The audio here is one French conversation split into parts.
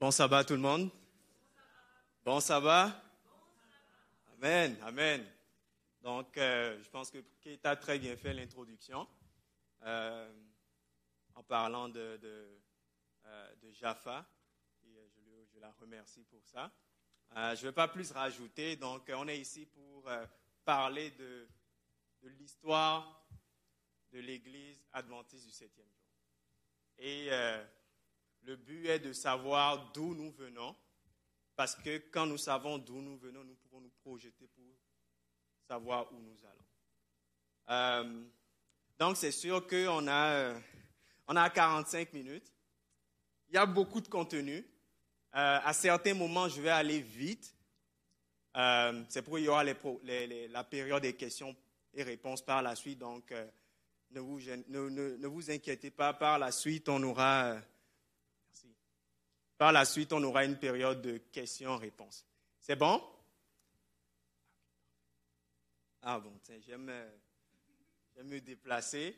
Bon sabbat tout le monde. Bon sabbat. Amen, amen. Donc, euh, je pense que Kate a très bien fait l'introduction euh, en parlant de, de, euh, Jaffa. Et je, je, la remercie pour ça. je ne vais pas plus rajouter. Donc, on est ici pour parler de, de l'histoire de l'Église adventiste du septième jour. Et le but est de savoir d'où nous venons, parce que quand nous savons d'où nous venons, nous pouvons nous projeter pour savoir où nous allons. Euh, donc, c'est sûr qu'on a, euh, on a 45 minutes. Il y a beaucoup de contenu. Euh, à certains moments, je vais aller vite. c'est pour y aura la période des questions et réponses par la suite. Donc, ne, vous, inquiétez pas. Par la suite, on aura par la suite, on aura une période de questions-réponses. C'est bon? Ah bon, tiens, j'aime, euh, me déplacer.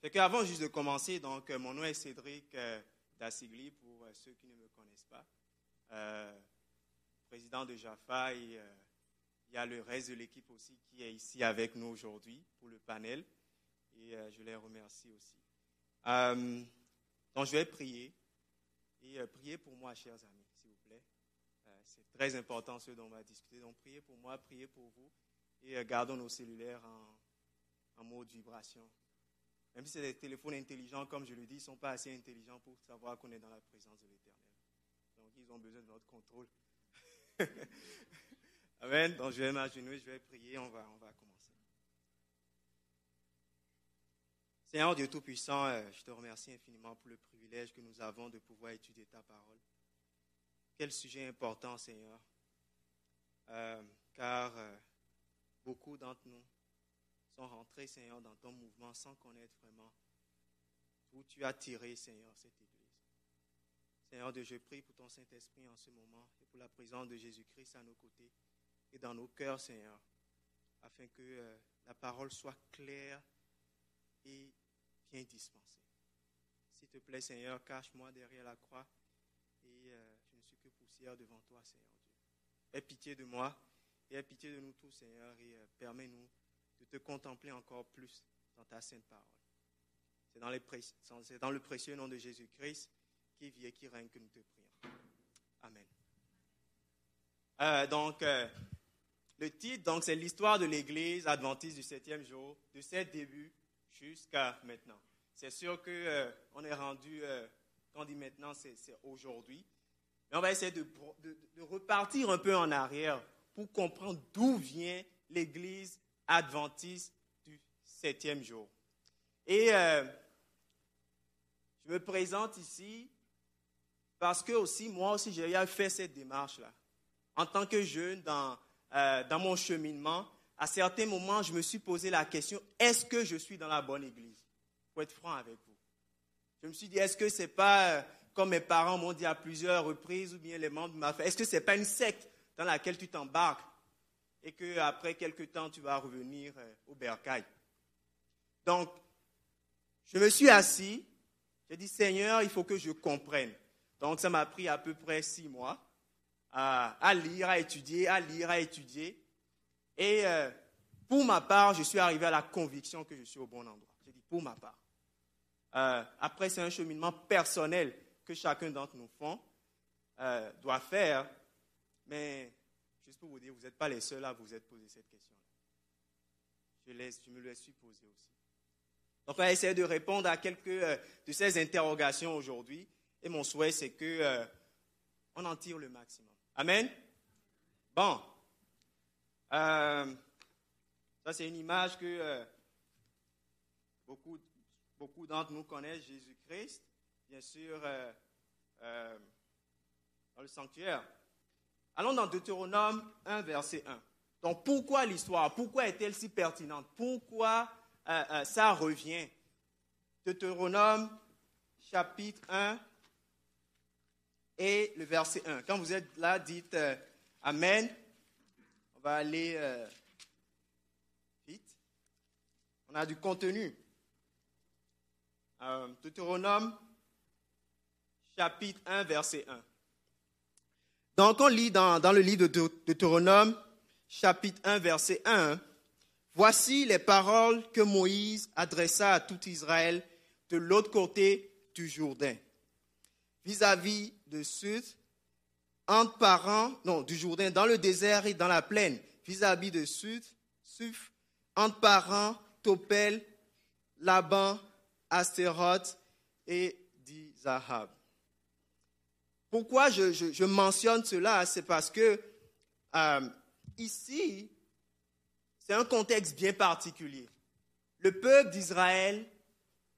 Fait qu'avant juste de commencer, donc, euh, mon nom est Cédric euh, Dassigli, pour ceux qui ne me connaissent pas. président de Jaffa et il y a le reste de l'équipe aussi qui est ici avec nous aujourd'hui pour le panel. Et je les remercie aussi. donc, je vais prier. Et euh, priez pour moi, chers amis, s'il vous plaît. Euh, c'est très important ce dont on va discuter. Donc, priez pour moi, priez pour vous. Et euh, gardons nos cellulaires en, mode vibration. Même si des téléphones intelligents, comme je le dis, ne sont pas assez intelligents pour savoir qu'on est dans la présence de l'Éternel. Donc, ils ont besoin de notre contrôle. Amen. Donc, je vais m'agenouiller, je vais prier, on va, on va commencer. Seigneur Dieu Tout-Puissant, euh, je te remercie infiniment pour le privilège que nous avons de pouvoir étudier ta parole. Quel sujet important, Seigneur, euh, car euh, beaucoup d'entre nous sont rentrés, Seigneur, dans ton mouvement sans connaître vraiment où tu as tiré, Seigneur, cette Église. Seigneur Dieu, je prie pour ton Saint-Esprit en ce moment et pour la présence de Jésus-Christ à nos côtés et dans nos cœurs, Seigneur, afin que la parole soit claire et dispensé. S'il te plaît, Seigneur, cache-moi derrière la croix et euh, je ne suis que poussière devant toi, Seigneur Dieu. Aie pitié de moi et aie pitié de nous tous, Seigneur, et euh, permets-nous de te contempler encore plus dans ta sainte parole. C'est dans, dans, le précieux nom de Jésus-Christ qui vit et qui règne que nous te prions. Amen. Euh, donc, le titre, donc, c'est l'histoire de l'Église adventiste du septième jour, de ses débuts jusqu'à maintenant. C'est sûr qu'on euh, est rendu, euh, quand on dit maintenant, c'est aujourd'hui. Mais on va essayer de, repartir un peu en arrière pour comprendre d'où vient l'Église adventiste du septième jour. Et euh, je me présente ici parce que aussi, moi aussi, j'ai fait cette démarche-là. En tant que jeune, dans mon cheminement, à certains moments, je me suis posé la question, est-ce que je suis dans la bonne église? Pour être franc avec vous. Je me suis dit, est-ce que ce n'est pas, euh, comme mes parents m'ont dit à plusieurs reprises, ou bien les membres de ma famille, est-ce que ce n'est pas une secte dans laquelle tu t'embarques et qu'après quelques temps, tu vas revenir euh, au bercail? Donc, je me suis assis, j'ai dit, Seigneur, il faut que je comprenne. Donc, ça m'a pris à peu près six mois à, à lire, à étudier, à lire, à étudier. Et euh, pour ma part, je suis arrivé à la conviction que je suis au bon endroit. J'ai dit pour ma part. Euh, après, c'est un cheminement personnel que chacun d'entre nous font, euh, doit faire. Mais juste pour vous dire, vous n'êtes pas les seuls à vous être posé cette question-là. Je, je me le suis posé aussi. Donc, on va essayer de répondre à quelques de ces interrogations aujourd'hui. Et mon souhait, c'est que on en tire le maximum. Amen? Bon, euh, ça, c'est une image que euh, beaucoup, beaucoup d'entre nous connaissent, Jésus-Christ, bien sûr, euh, dans le sanctuaire. Allons dans Deutéronome 1, verset 1. Donc, pourquoi l'histoire? Pourquoi est-elle si pertinente? Pourquoi ça revient? Deutéronome, chapitre 1 et le verset 1. Quand vous êtes là, dites Amen va aller euh, vite. On a du contenu. Euh, Deutéronome, chapitre 1, verset 1. Donc on lit dans, le livre de Deutéronome, chapitre 1, verset 1, Voici les paroles que Moïse adressa à tout Israël de l'autre côté du Jourdain, vis-à-vis de Sud, entre parents, non, du Jourdain, dans le désert et dans la plaine, vis-à-vis de Sud, Suf, entre parents, Topel, Laban, Astéroth et d'Izahab. Pourquoi je, mentionne cela? C'est parce que euh, ici, c'est un contexte bien particulier. Le peuple d'Israël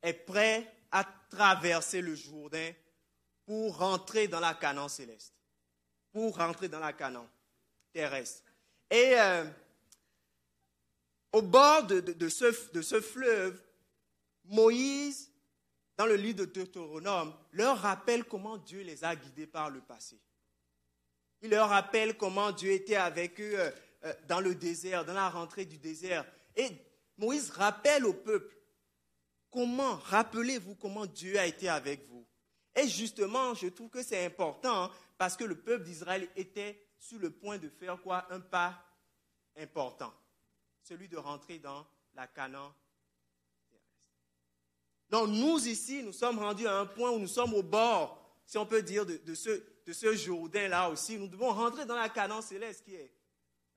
est prêt à traverser le Jourdain pour rentrer dans la Canaan céleste, pour rentrer dans la Canaan terrestre. Et euh, au bord de, ce, fleuve, Moïse, dans le livre de Deutéronome, leur rappelle comment Dieu les a guidés par le passé. Il leur rappelle comment Dieu était avec eux euh, euh, dans le désert, dans la rentrée du désert. Et Moïse rappelle au peuple comment, rappelez-vous comment Dieu a été avec vous. Et justement, je trouve que c'est important parce que le peuple d'Israël était sur le point de faire quoi? Un pas important, celui de rentrer dans la Canaan donc nous ici, nous sommes rendus à un point où nous sommes au bord, si on peut dire, de, ce, de ce Jourdain-là aussi. Nous devons rentrer dans la cadence céleste qui est,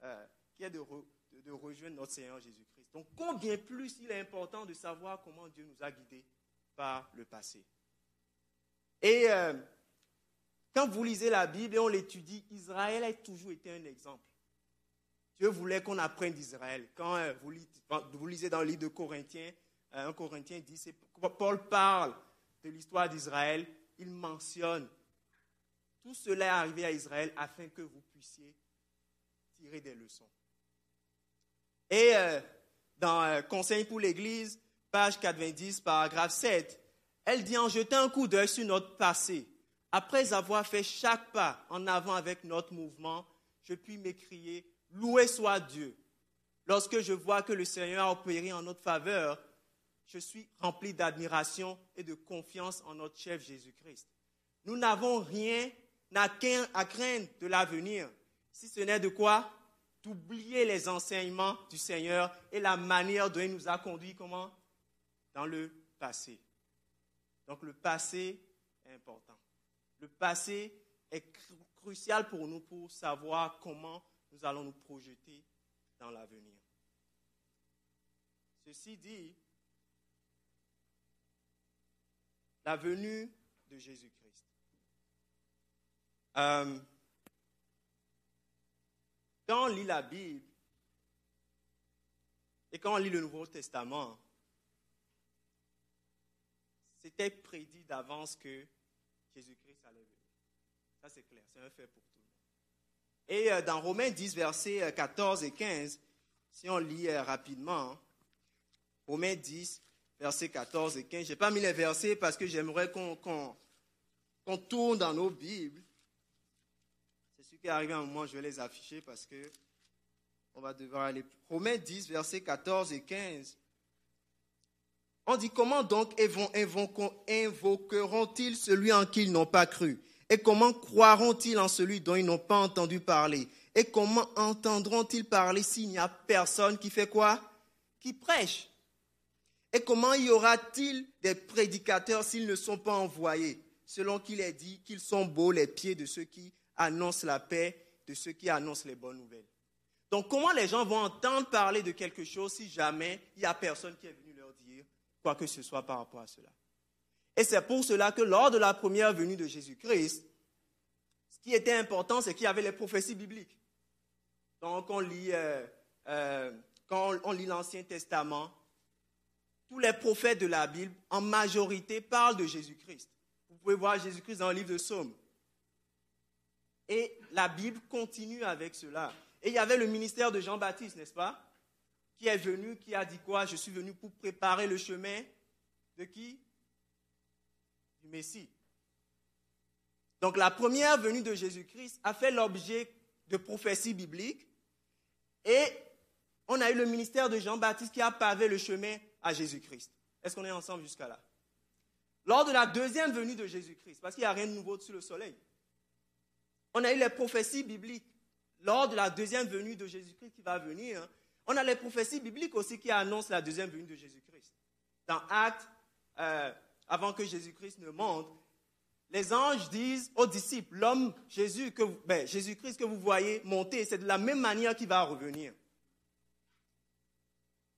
euh, qui est de, de, rejoindre notre Seigneur Jésus-Christ. Donc combien plus il est important de savoir comment Dieu nous a guidés par le passé. Et euh, quand vous lisez la Bible et on l'étudie, Israël a toujours été un exemple. Dieu voulait qu'on apprenne d'Israël. Quand euh, vous, lisez dans le livre de Corinthiens, 1 Corinthiens dit, c'est Paul parle de l'histoire d'Israël, il mentionne tout cela est arrivé à Israël afin que vous puissiez tirer des leçons. Et euh, dans euh, Conseil pour l'Église, page 90, paragraphe 7, elle dit en jetant un coup d'œil sur notre passé, après avoir fait chaque pas en avant avec notre mouvement, je puis m'écrier, loué soit Dieu. Lorsque je vois que le Seigneur a opéré en notre faveur, je suis rempli d'admiration et de confiance en notre chef Jésus-Christ. Nous n'avons rien à craindre de l'avenir, si ce n'est de quoi? D'oublier les enseignements du Seigneur et la manière dont il nous a conduits, comment? Dans le passé. Donc le passé est important. Le passé est crucial pour nous pour savoir comment nous allons nous projeter dans l'avenir. Ceci dit, la venue de Jésus-Christ. Euh, quand on lit la Bible et quand on lit le Nouveau Testament, c'était prédit d'avance que Jésus-Christ Ça, c'est clair, c'est un fait pour tout le monde. Et euh, dans Romains 10, versets 14 euh, et 15, si on lit rapidement, Romains 10, versets 14 et 15. Je n'ai pas mis les versets parce que j'aimerais qu'on tourne dans nos Bibles. C'est ce qui est arrivé à un moment, je vais les afficher parce que on va devoir aller. Romains 10, versets 14 et 15. On dit comment donc invoqueront-ils celui en qui ils n'ont pas cru? Et comment croiront-ils en celui dont ils n'ont pas entendu parler? Et comment entendront-ils parler s'il n'y a personne qui fait quoi? Qui prêche? Et comment y aura-t-il des prédicateurs s'ils ne sont pas envoyés? Selon qu'il est dit qu'ils sont beaux les pieds de ceux qui annoncent la paix, de ceux qui annoncent les bonnes nouvelles. Donc comment les gens vont entendre parler de quelque chose si jamais il n'y a personne qui est venu? Que ce soit par rapport à cela Et c'est pour cela que lors de la première venue de Jésus-Christ, ce qui était important, c'est qu'il y avait les prophéties bibliques. Donc on lit, euh, euh, quand on lit l'Ancien Testament, tous les prophètes de la Bible, en majorité, parlent de Jésus-Christ. Vous pouvez voir Jésus-Christ dans le livre de Somme. Et la Bible continue avec cela. Et il y avait le ministère de Jean-Baptiste, n'est-ce pas? Qui est venu, qui a dit quoi? Je suis venu pour préparer le chemin de qui? Du Messie. Donc la première venue de Jésus-Christ a fait l'objet de prophéties bibliques. Et on a eu le ministère de Jean-Baptiste qui a pavé le chemin à Jésus-Christ. Est-ce qu'on est ensemble jusqu'à là? Lors de la deuxième venue de Jésus-Christ, parce qu'il n'y a rien de nouveau sur le soleil, On a eu les prophéties bibliques lors de la deuxième venue de Jésus-Christ qui va venir. Hein. On a les prophéties bibliques aussi qui annoncent la deuxième venue de Jésus-Christ. Dans Actes, euh, avant que Jésus-Christ ne monte, les anges disent aux disciples, l'homme Jésus ben, Jésus-Christ que vous voyez monter, c'est de la même manière qu'il va revenir.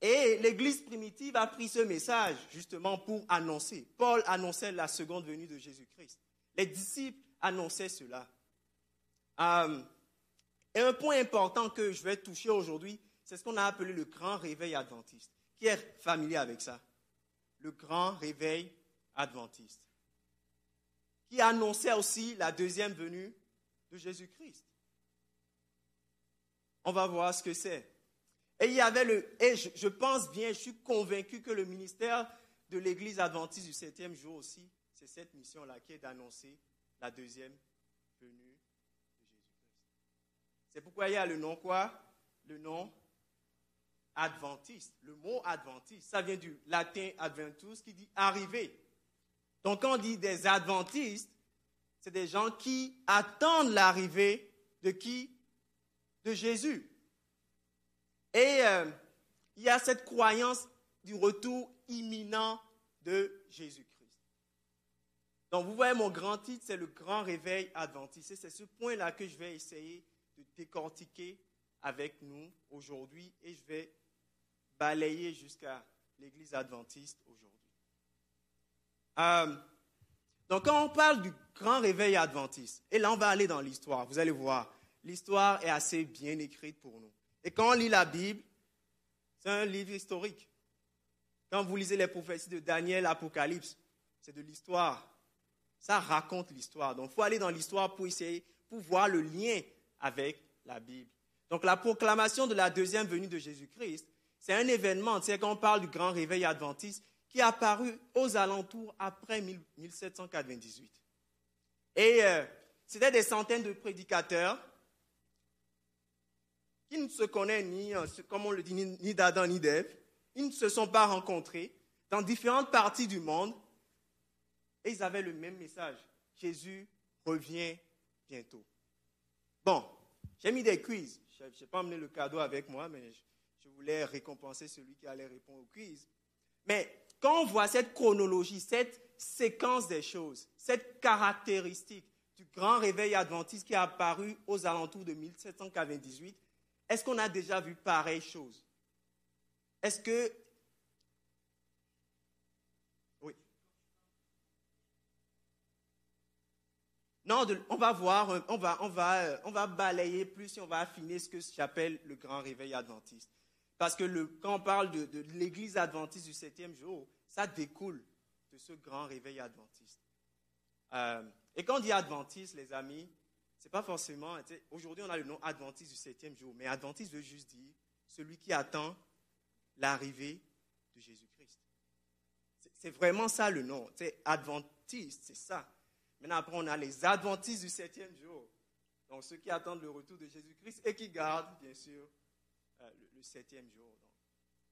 Et l'Église primitive a pris ce message justement pour annoncer. Paul annonçait la seconde venue de Jésus-Christ. Les disciples annonçaient cela. Euh, et un point important que je vais toucher aujourd'hui, c'est ce qu'on a appelé le grand réveil adventiste. Qui est familier avec ça? Le grand réveil adventiste. Qui annonçait aussi la deuxième venue de Jésus-Christ. On va voir ce que c'est. Et il y avait le, et je, pense bien, je suis convaincu que le ministère de l'Église adventiste du septième jour aussi, c'est cette mission-là qui est d'annoncer la deuxième venue de Jésus-Christ. C'est pourquoi il y a le nom quoi? Le nom adventiste. Le mot adventiste, ça vient du latin adventus qui dit arriver. Donc quand on dit des adventistes, c'est des gens qui attendent l'arrivée de qui? De Jésus. Et euh, il y a cette croyance du retour imminent de Jésus-Christ. Donc vous voyez, mon grand titre, c'est le grand réveil adventiste. C'est ce point-là que je vais essayer de décortiquer avec nous aujourd'hui et je vais balayer jusqu'à l'Église adventiste aujourd'hui. Euh, donc quand on parle du grand réveil adventiste, et là on va aller dans l'histoire, vous allez voir, l'histoire est assez bien écrite pour nous. Et quand on lit la Bible, c'est un livre historique. Quand vous lisez les prophéties de Daniel, Apocalypse, c'est de l'histoire. Ça raconte l'histoire. Donc il faut aller dans l'histoire pour essayer, pour voir le lien avec la Bible. Donc la proclamation de la deuxième venue de Jésus-Christ, c'est un événement, c'est quand on parle du grand réveil adventiste, qui est apparu aux alentours après 1798. Et euh, c'était des centaines de prédicateurs qui ne se connaissent ni, euh, comme on le dit, ni d'Adam ni d'Ève. Ils ne se sont pas rencontrés dans différentes parties du monde et ils avaient le même message. Jésus revient bientôt. Bon, j'ai mis des quiz. Je n'ai pas amené le cadeau avec moi, mais je voulais récompenser celui qui allait répondre au quiz. Mais quand on voit cette chronologie, cette séquence des choses, cette caractéristique du grand réveil adventiste qui est apparu aux alentours de 1798, est-ce qu'on a déjà vu pareille chose? Est-ce que... Oui. Non, on va voir, on va, on, va, on va balayer plus et on va affiner ce que j'appelle le grand réveil adventiste. Parce que quand on parle de, l'église adventiste du septième jour, ça découle de ce grand réveil adventiste. Euh, et quand on dit adventiste, les amis, c'est pas forcément. Aujourd'hui, on a le nom adventiste du septième jour, mais adventiste veut juste dire celui qui attend l'arrivée de Jésus-Christ. C'est vraiment ça le nom. C'est adventiste, c'est ça. Maintenant, après, on a les adventistes du septième jour. Donc, ceux qui attendent le retour de Jésus-Christ et qui gardent, bien sûr, euh, le, septième jour.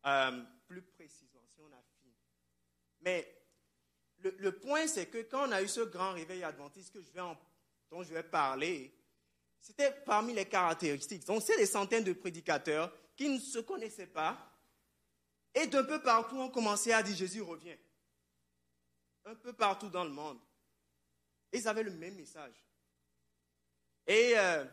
Euh, plus précisément, si on affine. Mais le, le point, c'est que quand on a eu ce grand réveil adventiste que je vais dont je vais parler, c'était parmi les caractéristiques. Donc, c'est des centaines de prédicateurs qui ne se connaissaient pas. Et d'un peu partout, on commençait à dire Jésus revient. Un peu partout dans le monde. Ils avaient le même message. Et euh,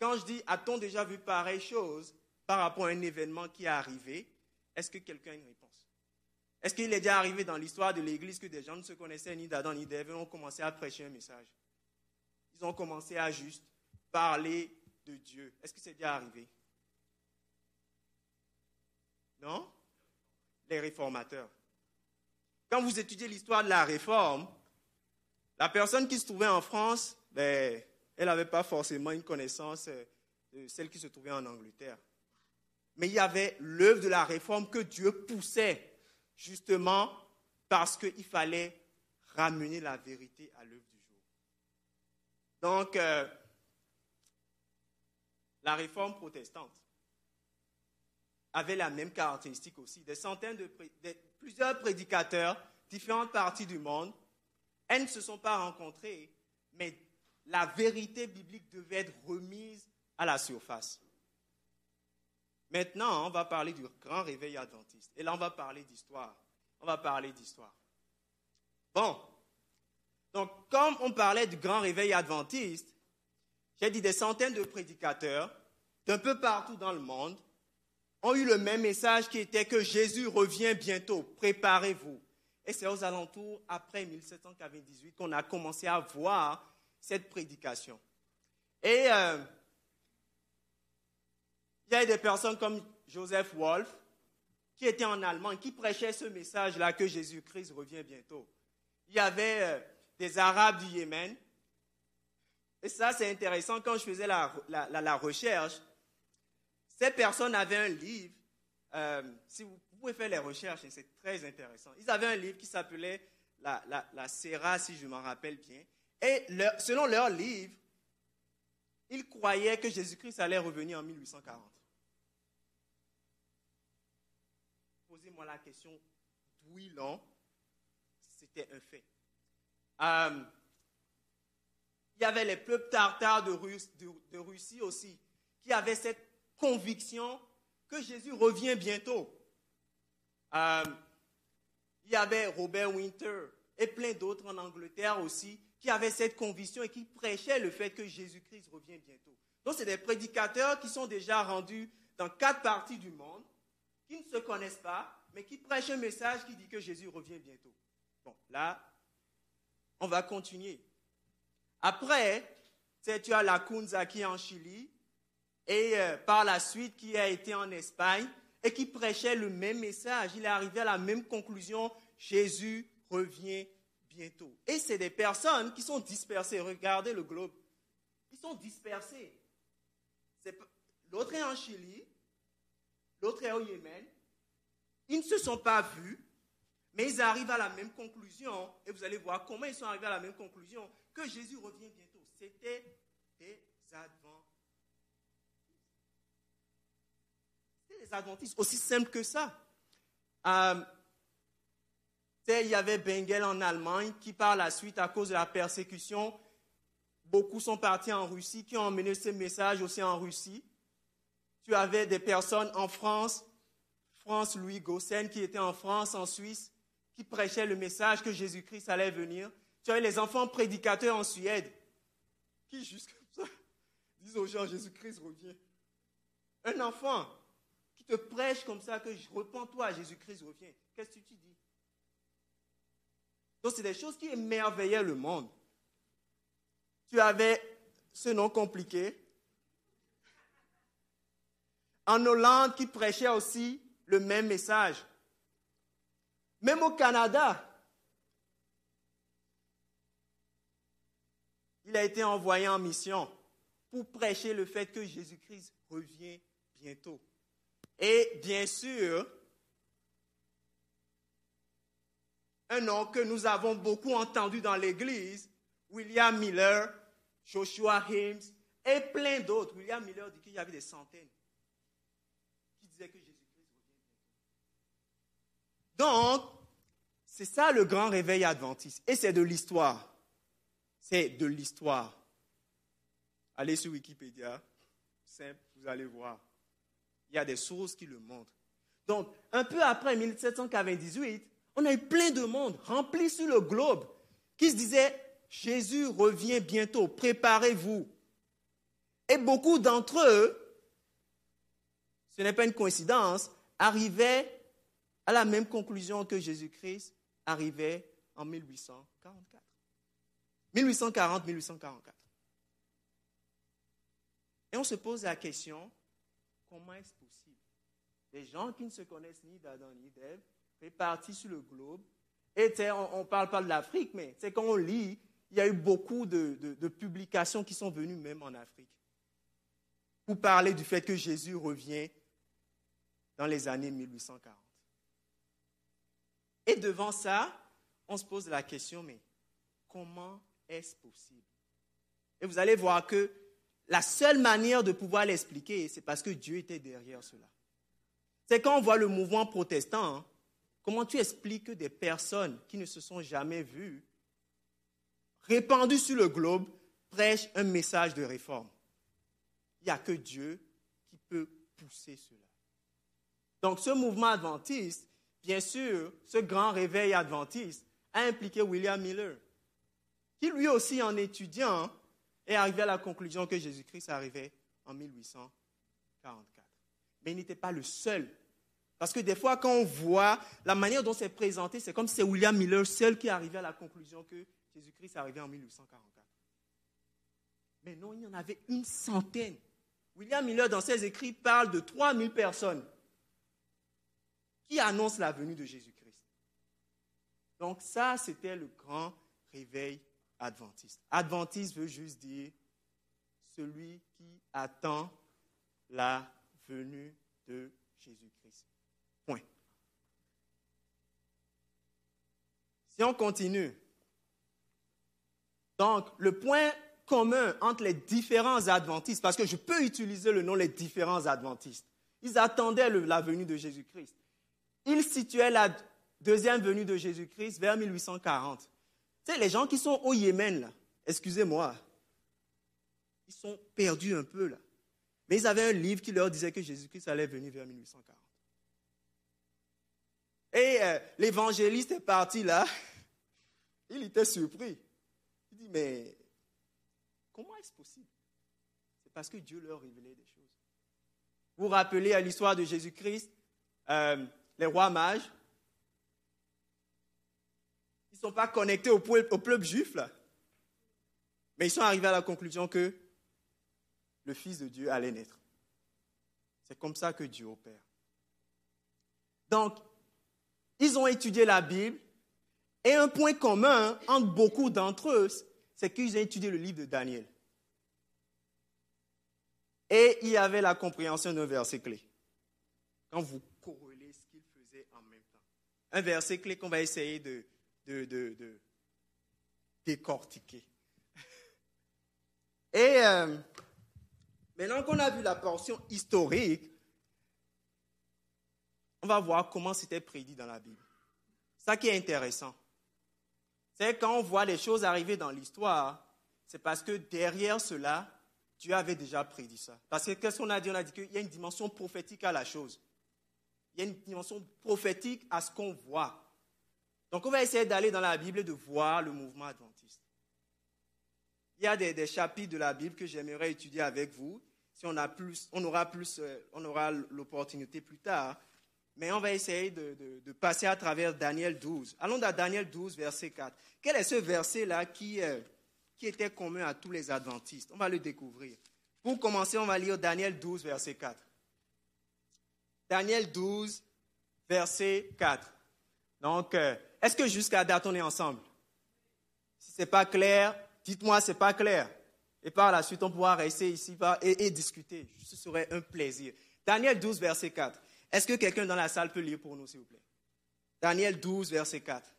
quand je dis a-t-on déjà vu pareille chose par rapport à un événement qui est arrivé, est-ce que quelqu'un a une réponse? Est-ce qu'il est déjà arrivé dans l'histoire de l'Église que des gens ne se connaissaient ni d'Adam ni d'Ève et ont commencé à prêcher un message? Ils ont commencé à juste parler de Dieu. Est-ce que c'est déjà arrivé? Non? Les réformateurs. Quand vous étudiez l'histoire de la réforme, la personne qui se trouvait en France, ben, elle n'avait pas forcément une connaissance euh, de celle qui se trouvait en Angleterre. Mais il y avait l'œuvre de la réforme que Dieu poussait, justement parce qu'il fallait ramener la vérité à l'œuvre donc, euh, la réforme protestante avait la même caractéristique aussi. Des centaines de, plusieurs prédicateurs, différentes parties du monde, elles ne se sont pas rencontrées, mais la vérité biblique devait être remise à la surface. Maintenant, on va parler du grand réveil adventiste. Et là, on va parler d'histoire. On va parler d'histoire. Bon. Donc, comme on parlait du grand réveil adventiste, j'ai dit des centaines de prédicateurs d'un peu partout dans le monde ont eu le même message qui était que Jésus revient bientôt, préparez-vous. Et c'est aux alentours, après 1798, qu'on a commencé à voir cette prédication. Et euh, il y a des personnes comme Joseph Wolf, qui était en Allemagne, qui prêchait ce message-là que Jésus-Christ revient bientôt. Il y avait euh, des Arabes du Yémen. Et ça, c'est intéressant. Quand je faisais la, recherche, ces personnes avaient un livre. Euh, si vous, pouvez faire les recherches, c'est très intéressant. Ils avaient un livre qui s'appelait la, la, Serra, si je m'en rappelle bien. Et selon leur livre, ils croyaient que Jésus-Christ allait revenir en 1840. Posez-moi la question d'où ils l'ont. C'était un fait. Euh, il y avait les peuples tartares de, Russie aussi, qui avaient cette conviction que Jésus revient bientôt. Euh, il y avait Robert Winter et plein d'autres en Angleterre aussi, qui avaient cette conviction et qui prêchaient le fait que Jésus-Christ revient bientôt. Donc, c'est des prédicateurs qui sont déjà rendus dans quatre parties du monde, qui ne se connaissent pas, mais qui prêchent un message qui dit que Jésus revient bientôt. Bon, là, on va continuer. Après, tu as la Kunza qui est en Chili, et euh, par la suite qui a été en Espagne, et qui prêchait le même message. Il est arrivé à la même conclusion, Jésus revient bientôt. Et c'est des personnes qui sont dispersées. Regardez le globe. Ils sont dispersés. L'autre est en Chili, l'autre est au Yémen. Ils ne se sont pas vus, mais ils arrivent à la même conclusion. Et vous allez voir comment ils sont arrivés à la même conclusion que Jésus revient bientôt. C'était des adventistes. C'était des adventistes, aussi simple que ça. Euh, il y avait Bengel en Allemagne qui, par la suite, à cause de la persécution, beaucoup sont partis en Russie, qui ont emmené ce message aussi en Russie. Tu avais des personnes en France, France Louis Gossen, qui était en France, en Suisse, qui prêchait le message que Jésus-Christ allait venir. Tu avais les enfants prédicateurs en Suède, qui, juste comme ça, disent aux gens Jésus-Christ revient. Un enfant qui te prêche comme ça que repens-toi, Jésus-Christ revient. Qu'est-ce que tu dis? Donc, c'est des choses qui émerveillaient le monde. Tu avais ce nom compliqué. En Hollande, qui prêchait aussi le même message. Même au Canada, il a été envoyé en mission pour prêcher le fait que Jésus-Christ revient bientôt. Et bien sûr, un nom que nous avons beaucoup entendu dans l'Église, William Miller, Joshua Himes et plein d'autres. William Miller dit qu'il y avait des centaines qui disaient que Jésus-Christ revient Donc, c'est ça le grand réveil adventiste. Et c'est de l'histoire. C'est de l'histoire. Allez sur Wikipédia, simple, vous allez voir. Il y a des sources qui le montrent. Donc, un peu après 1798, on a eu plein de monde rempli sur le globe qui se disait Jésus revient bientôt, préparez-vous. Et beaucoup d'entre eux, ce n'est pas une coïncidence, arrivaient à la même conclusion que Jésus-Christ arrivait en 1844. 1840-1844. Et on se pose la question, comment est-ce possible? Les gens qui ne se connaissent ni d'Adam ni d'Ève répartis sur le globe. Et on ne parle pas de l'Afrique, mais quand on lit, il y a eu beaucoup de, de, publications qui sont venues même en Afrique pour parler du fait que Jésus revient dans les années 1840. Et devant ça, on se pose la question, mais comment est-ce possible? Et vous allez voir que la seule manière de pouvoir l'expliquer, c'est parce que Dieu était derrière cela. C'est quand on voit le mouvement protestant, hein, Comment tu expliques que des personnes qui ne se sont jamais vues, répandues sur le globe, prêche un message de réforme? Il n'y a que Dieu qui peut pousser cela. Donc ce mouvement adventiste, bien sûr, ce grand réveil adventiste a impliqué William Miller, qui lui aussi en étudiant est arrivé à la conclusion que Jésus-Christ arrivait en 1844. Mais il n'était pas le seul. Parce que des fois, quand on voit la manière dont c'est présenté, c'est comme si c'est William Miller seul qui est arrivé à la conclusion que Jésus-Christ arrivait en 1844. Mais non, il y en avait une centaine. William Miller, dans ses écrits, parle de 3000 personnes qui annoncent la venue de Jésus-Christ. Donc ça, c'était le grand réveil adventiste. Adventiste veut juste dire celui qui attend la venue de Jésus-Christ. Point. Si on continue, donc le point commun entre les différents adventistes, parce que je peux utiliser le nom les différents adventistes, ils attendaient la venue de Jésus-Christ. Ils situaient la deuxième venue de Jésus-Christ vers 1840. Tu sais, les gens qui sont au Yémen, là, excusez-moi, ils sont perdus un peu là. Mais ils avaient un livre qui leur disait que Jésus-Christ allait venir vers 1840. Et euh, l'évangéliste est parti là. Il était surpris. Il dit, mais comment est-ce possible? C'est parce que Dieu leur révélait des choses. Vous rappelez à l'histoire de Jésus-Christ, euh, les rois mages, ils ne sont pas connectés au peuple, juif là. Mais ils sont arrivés à la conclusion que le Fils de Dieu allait naître. C'est comme ça que Dieu opère. Donc, ils ont étudié la Bible et un point commun entre beaucoup d'entre eux, c'est qu'ils ont étudié le livre de Daniel. Et il y avait la compréhension d'un verset clé. Quand vous corrélez ce qu'ils faisaient en même temps. Un verset clé qu'on va essayer de, décortiquer. Et euh, maintenant qu'on a vu la portion historique, on va voir comment c'était prédit dans la Bible. Ça qui est intéressant, c'est quand on voit les choses arriver dans l'histoire, c'est parce que derrière cela, Dieu avait déjà prédit ça. Parce que qu'est-ce qu'on a dit? On a dit qu'il y a une dimension prophétique à la chose. Il y a une dimension prophétique à ce qu'on voit. Donc on va essayer d'aller dans la Bible et de voir le mouvement adventiste. Il y a des, chapitres de la Bible que j'aimerais étudier avec vous. Si on, a plus, on aura plus, euh, on aura l'opportunité plus tard. Mais on va essayer de, passer à travers Daniel 12. Allons dans Daniel 12, verset 4. Quel est ce verset-là qui, euh, qui était commun à tous les adventistes? On va le découvrir. Pour commencer, on va lire Daniel 12, verset 4. Daniel 12, verset 4. Donc, euh, est-ce que jusqu'à date, on est ensemble? Si ce n'est pas clair, dites-moi ce n'est pas clair. Et par la suite, on pourra rester ici et, et discuter. Ce serait un plaisir. Daniel 12, verset 4. Est-ce que quelqu'un dans la salle peut lire pour nous, s'il vous plaît? Daniel 12, verset 4.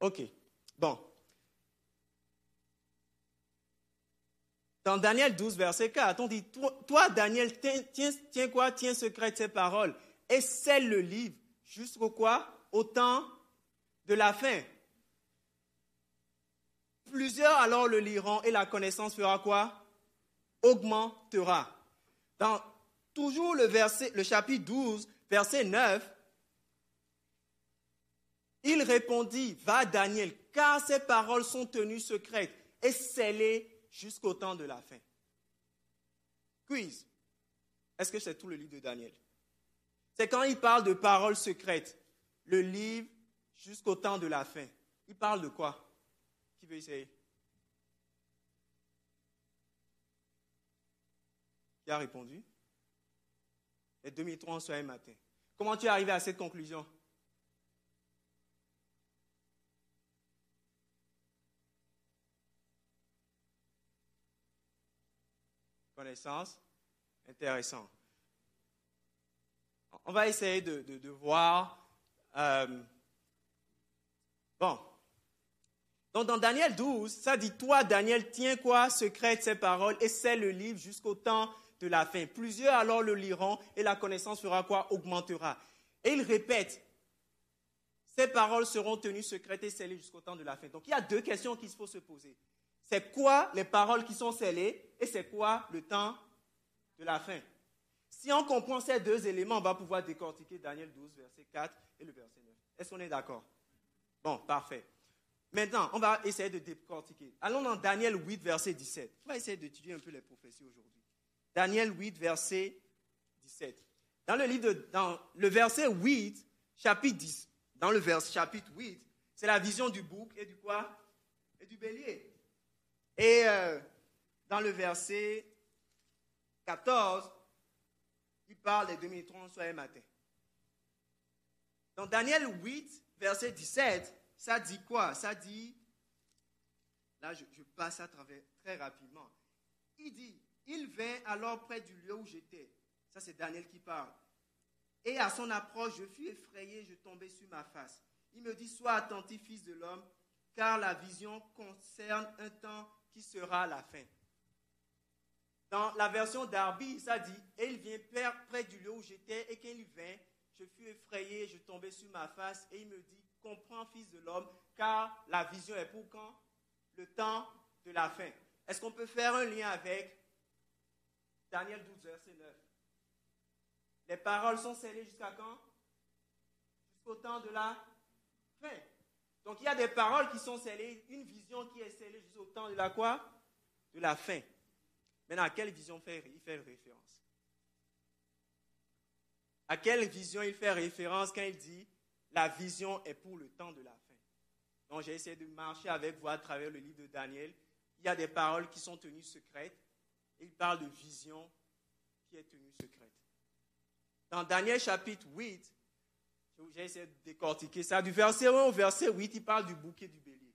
OK. Bon. Dans Daniel 12, verset 4, on dit, toi, Daniel, tiens, tiens, quoi? Tiens secret ces paroles et scelle le livre jusqu'au quoi? Au temps de la fin. Plusieurs alors le liront et la connaissance fera quoi? Augmentera. Dans toujours le, verset, le chapitre 12, verset 9, il répondit, va Daniel, car ces paroles sont tenues secrètes et scellées jusqu'au temps de la fin. Quiz. Est-ce que c'est tout le livre de Daniel? C'est quand il parle de paroles secrètes, le livre jusqu'au temps de la fin. Il parle de quoi? Qui veut essayer? Qui a répondu? Les 2003 en soir matin. Comment tu es arrivé à cette conclusion? Connaissance. Intéressant. On va essayer de, voir. Euh, bon. Donc dans Daniel 12, ça dit, toi Daniel, tiens quoi, secrète ces paroles et scelle le livre jusqu'au temps de la fin. Plusieurs alors le liront et la connaissance fera quoi Augmentera. Et il répète, ces paroles seront tenues secrètes et scellées jusqu'au temps de la fin. Donc il y a deux questions qu'il faut se poser. C'est quoi les paroles qui sont scellées et c'est quoi le temps de la fin? Si on comprend ces deux éléments, on va pouvoir décortiquer Daniel 12, verset 4 et le verset 9. Est-ce qu'on est, d'accord? Bon, parfait. Maintenant, on va essayer de décortiquer. Allons dans Daniel 8, verset 17. On va essayer d'étudier un peu les prophéties aujourd'hui. Daniel 8, verset 17. Dans le livre dans le verset 8, chapitre 10, dans le verset chapitre 8, c'est la vision du bouc et du quoi? Et du bélier. Et euh, dans le verset 14, il parle des demi-trons soir et matin. Dans Daniel 8, verset 17, ça dit quoi? Ça dit, là je, passe à travers très rapidement. Il dit, il vint alors près du lieu où j'étais. Ça, c'est Daniel qui parle. Et à son approche, je fus effrayé, je tombais sur ma face. Il me dit, sois attentif, fils de l'homme, car la vision concerne un temps qui sera la fin. Dans la version d'Arby, ça dit, et il vient près du lieu où j'étais, et quand il vint, je fus effrayé, je tombais sur ma face, et il me dit, comprends, fils de l'homme, car la vision est pour quand? Le temps de la fin. Est-ce qu'on peut faire un lien avec Daniel 12, verset 9. Les paroles sont scellées jusqu'à quand? Jusqu'au temps de la fin. Donc il y a des paroles qui sont scellées, une vision qui est scellée jusqu'au temps de la quoi? De la fin. Maintenant, à quelle vision il fait référence? À quelle vision il fait référence quand il dit la vision est pour le temps de la fin? Donc j'ai essayé de marcher avec vous à travers le livre de Daniel. Il y a des paroles qui sont tenues secrètes il parle de vision qui est tenue secrète. Dans Daniel chapitre 8, j'ai essayé de décortiquer ça. Du verset 1 au verset 8, il parle du bouquet du bélier.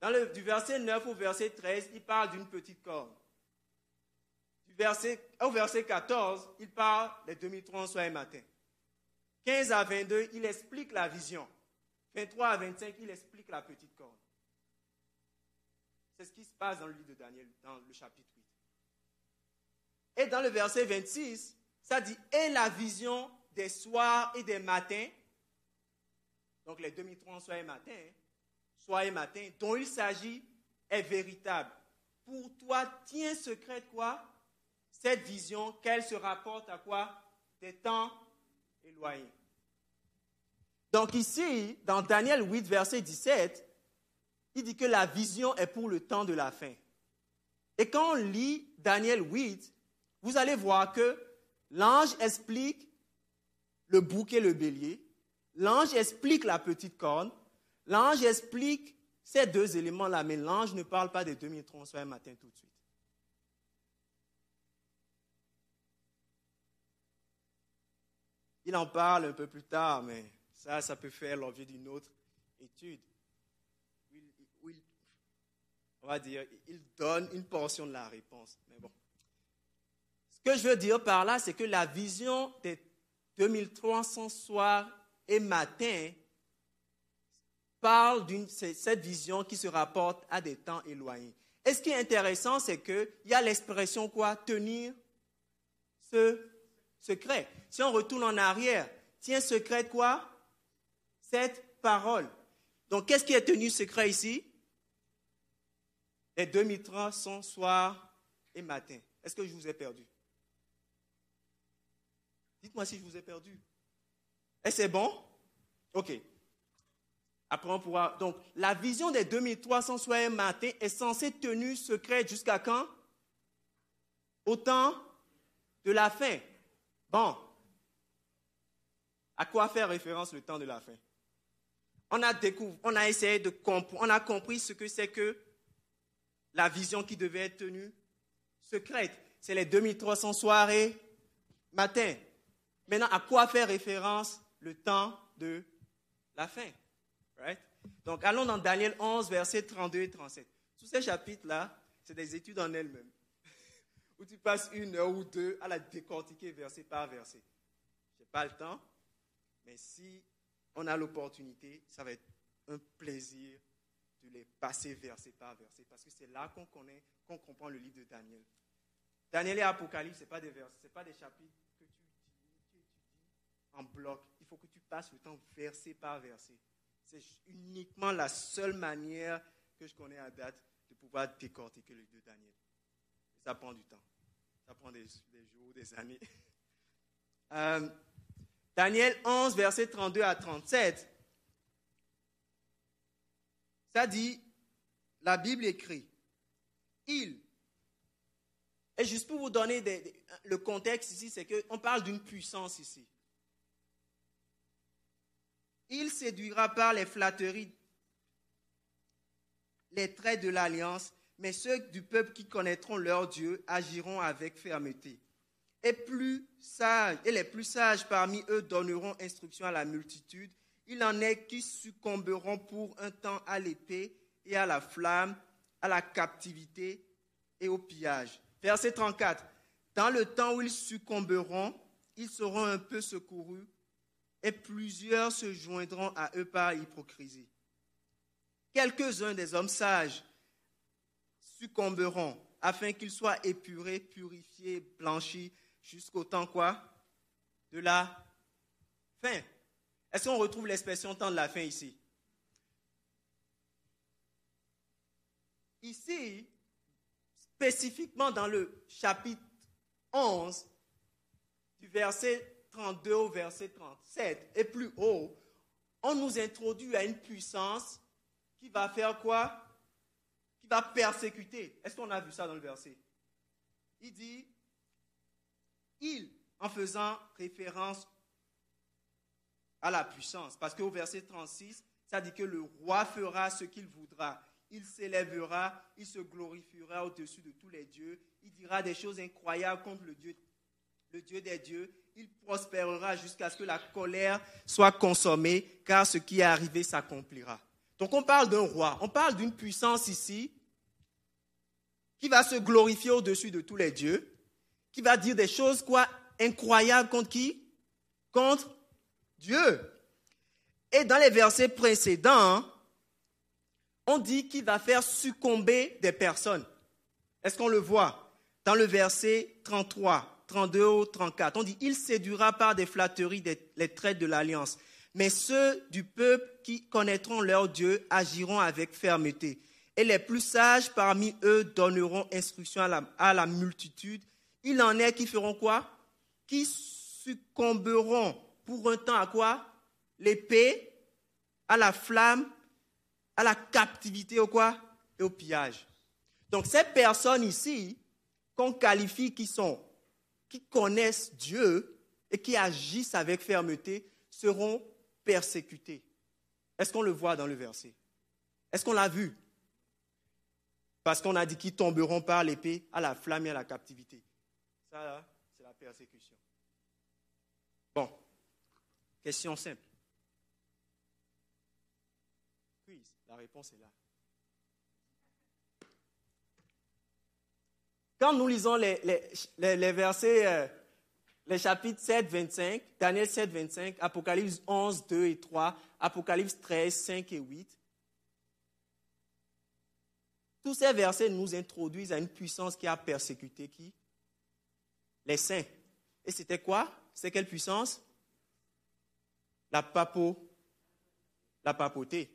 Dans le, du verset 9 au verset 13, il parle d'une petite corne. Au verset 14, il parle des demi-troncs soir et matin. 15 à 22, il explique la vision. 23 à 25, il explique la petite corne. C'est ce qui se passe dans le livre de Daniel, dans le chapitre 8. Et dans le verset 26, ça dit, et la vision des soirs et des matins, donc les demi-troncs soir et matin, soir et matin, dont il s'agit, est véritable. Pour toi, tiens secrète quoi? Cette vision, qu'elle se rapporte à quoi? Des temps éloignés. Donc ici, dans Daniel 8, verset 17, il dit que la vision est pour le temps de la fin. Et quand on lit Daniel 8, vous allez voir que l'ange explique le bouc et le bélier, l'ange explique la petite corne, l'ange explique ces deux éléments-là, mais l'ange ne parle pas des demi-troncs soir matin tout de suite. Il en parle un peu plus tard, mais ça, ça peut faire l'objet d'une autre étude. on va dire, il donne une portion de la réponse. Mais bon. Ce que je veux dire par là, c'est que la vision des 2300 soirs et matins parle d'une cette vision qui se rapporte à des temps éloignés. Et ce qui est intéressant, c'est qu'il y a l'expression quoi? Tenir ce secret. Si on retourne en arrière, tiens secret quoi? Cette parole. Donc, qu'est-ce qui est tenu secret ici? Les 2300 soirs et matins. Est-ce que je vous ai perdu? Dites-moi si je vous ai perdu. Et c'est bon? Ok. Après, on pourra. Donc, la vision des 2300 soirs matin est censée tenue secrète jusqu'à quand? Au temps de la fin. Bon. À quoi faire référence le temps de la fin? On a, découvert, on a essayé de comprendre, on a compris ce que c'est que la vision qui devait être tenue secrète. C'est les 2300 soirées matin. Maintenant, à quoi fait référence le temps de la fin? Right? Donc, allons dans Daniel 11, versets 32 et 37. Tous ces chapitres-là, c'est des études en elles-mêmes, où tu passes une heure ou deux à la décortiquer verset par verset. Je n'ai pas le temps, mais si on a l'opportunité, ça va être un plaisir de les passer verset par verset, parce que c'est là qu'on connaît, qu'on comprend le livre de Daniel. Daniel et Apocalypse, ce pas des versets, ce pas des chapitres que tu, étudies en bloc. Il faut que tu passes le temps verset par verset. C'est uniquement la seule manière que je connais à date de pouvoir décortiquer le livre de Daniel. Ça prend du temps. Ça prend des, jours, des années. Euh, Daniel 11, verset 32 à 37. Ça dit, la Bible écrit, il. Et juste pour vous donner le contexte ici, c'est qu'on parle d'une puissance ici. Il séduira par les flatteries les traits de l'alliance, mais ceux du peuple qui connaîtront leur Dieu agiront avec fermeté. Et, les plus sages parmi eux donneront instruction à la multitude. Il en est qui succomberont pour un temps à l'épée et à la flamme, à la captivité et au pillage. Verset 34. Dans le temps où ils succomberont, ils seront un peu secourus et plusieurs se joindront à eux par hypocrisie. Quelques-uns des hommes sages succomberont afin qu'ils soient épurés, purifiés, blanchis jusqu'au temps quoi? De la fin. Est-ce qu'on retrouve l'expression temps de la fin ici? Ici, spécifiquement dans le chapitre 11, du verset 32 au verset 37 et plus haut, on nous introduit à une puissance qui va faire quoi? Qui va persécuter. Est-ce qu'on a vu ça dans le verset? Il dit, il, en faisant référence à la puissance. Parce qu'au verset 36, ça dit que le roi fera ce qu'il voudra. Il s'élèvera, il se glorifiera au-dessus de tous les dieux. Il dira des choses incroyables contre le Dieu, le Dieu des dieux. Il prospérera jusqu'à ce que la colère soit consommée, car ce qui est arrivé s'accomplira. Donc on parle d'un roi, on parle d'une puissance ici qui va se glorifier au-dessus de tous les dieux, qui va dire des choses quoi incroyables contre qui? Contre Dieu. Et dans les versets précédents, on dit qu'il va faire succomber des personnes. Est-ce qu'on le voit Dans le verset 33, 32 ou 34, on dit Il séduira par des flatteries les traits de l'alliance mais ceux du peuple qui connaîtront leur Dieu agiront avec fermeté. Et les plus sages parmi eux donneront instruction à la, multitude. Il en est qui feront quoi? Qui succomberont pour un temps à quoi? L'épée, à la flamme, à la captivité au quoi? Et au pillage. Donc ces personnes ici, qu'on qualifie qui sont, qui connaissent Dieu et qui agissent avec fermeté, seront persécutés. Est-ce qu'on le voit dans le verset? Est-ce qu'on l'a vu? Parce qu'on a dit qu'ils tomberont par l'épée à la flamme et à la captivité. Ça, c'est la persécution. Bon, question simple. Quiz, la réponse est là. Quand nous lisons les, les, versets euh, les chapitres 7, 25, Daniel 7, 25, Apocalypse 11, 2 et 3, Apocalypse 13, 5 et 8. Tous ces versets nous introduisent à une puissance qui a persécuté qui? Les saints. Et c'était quoi? C'est quelle puissance? La la papauté.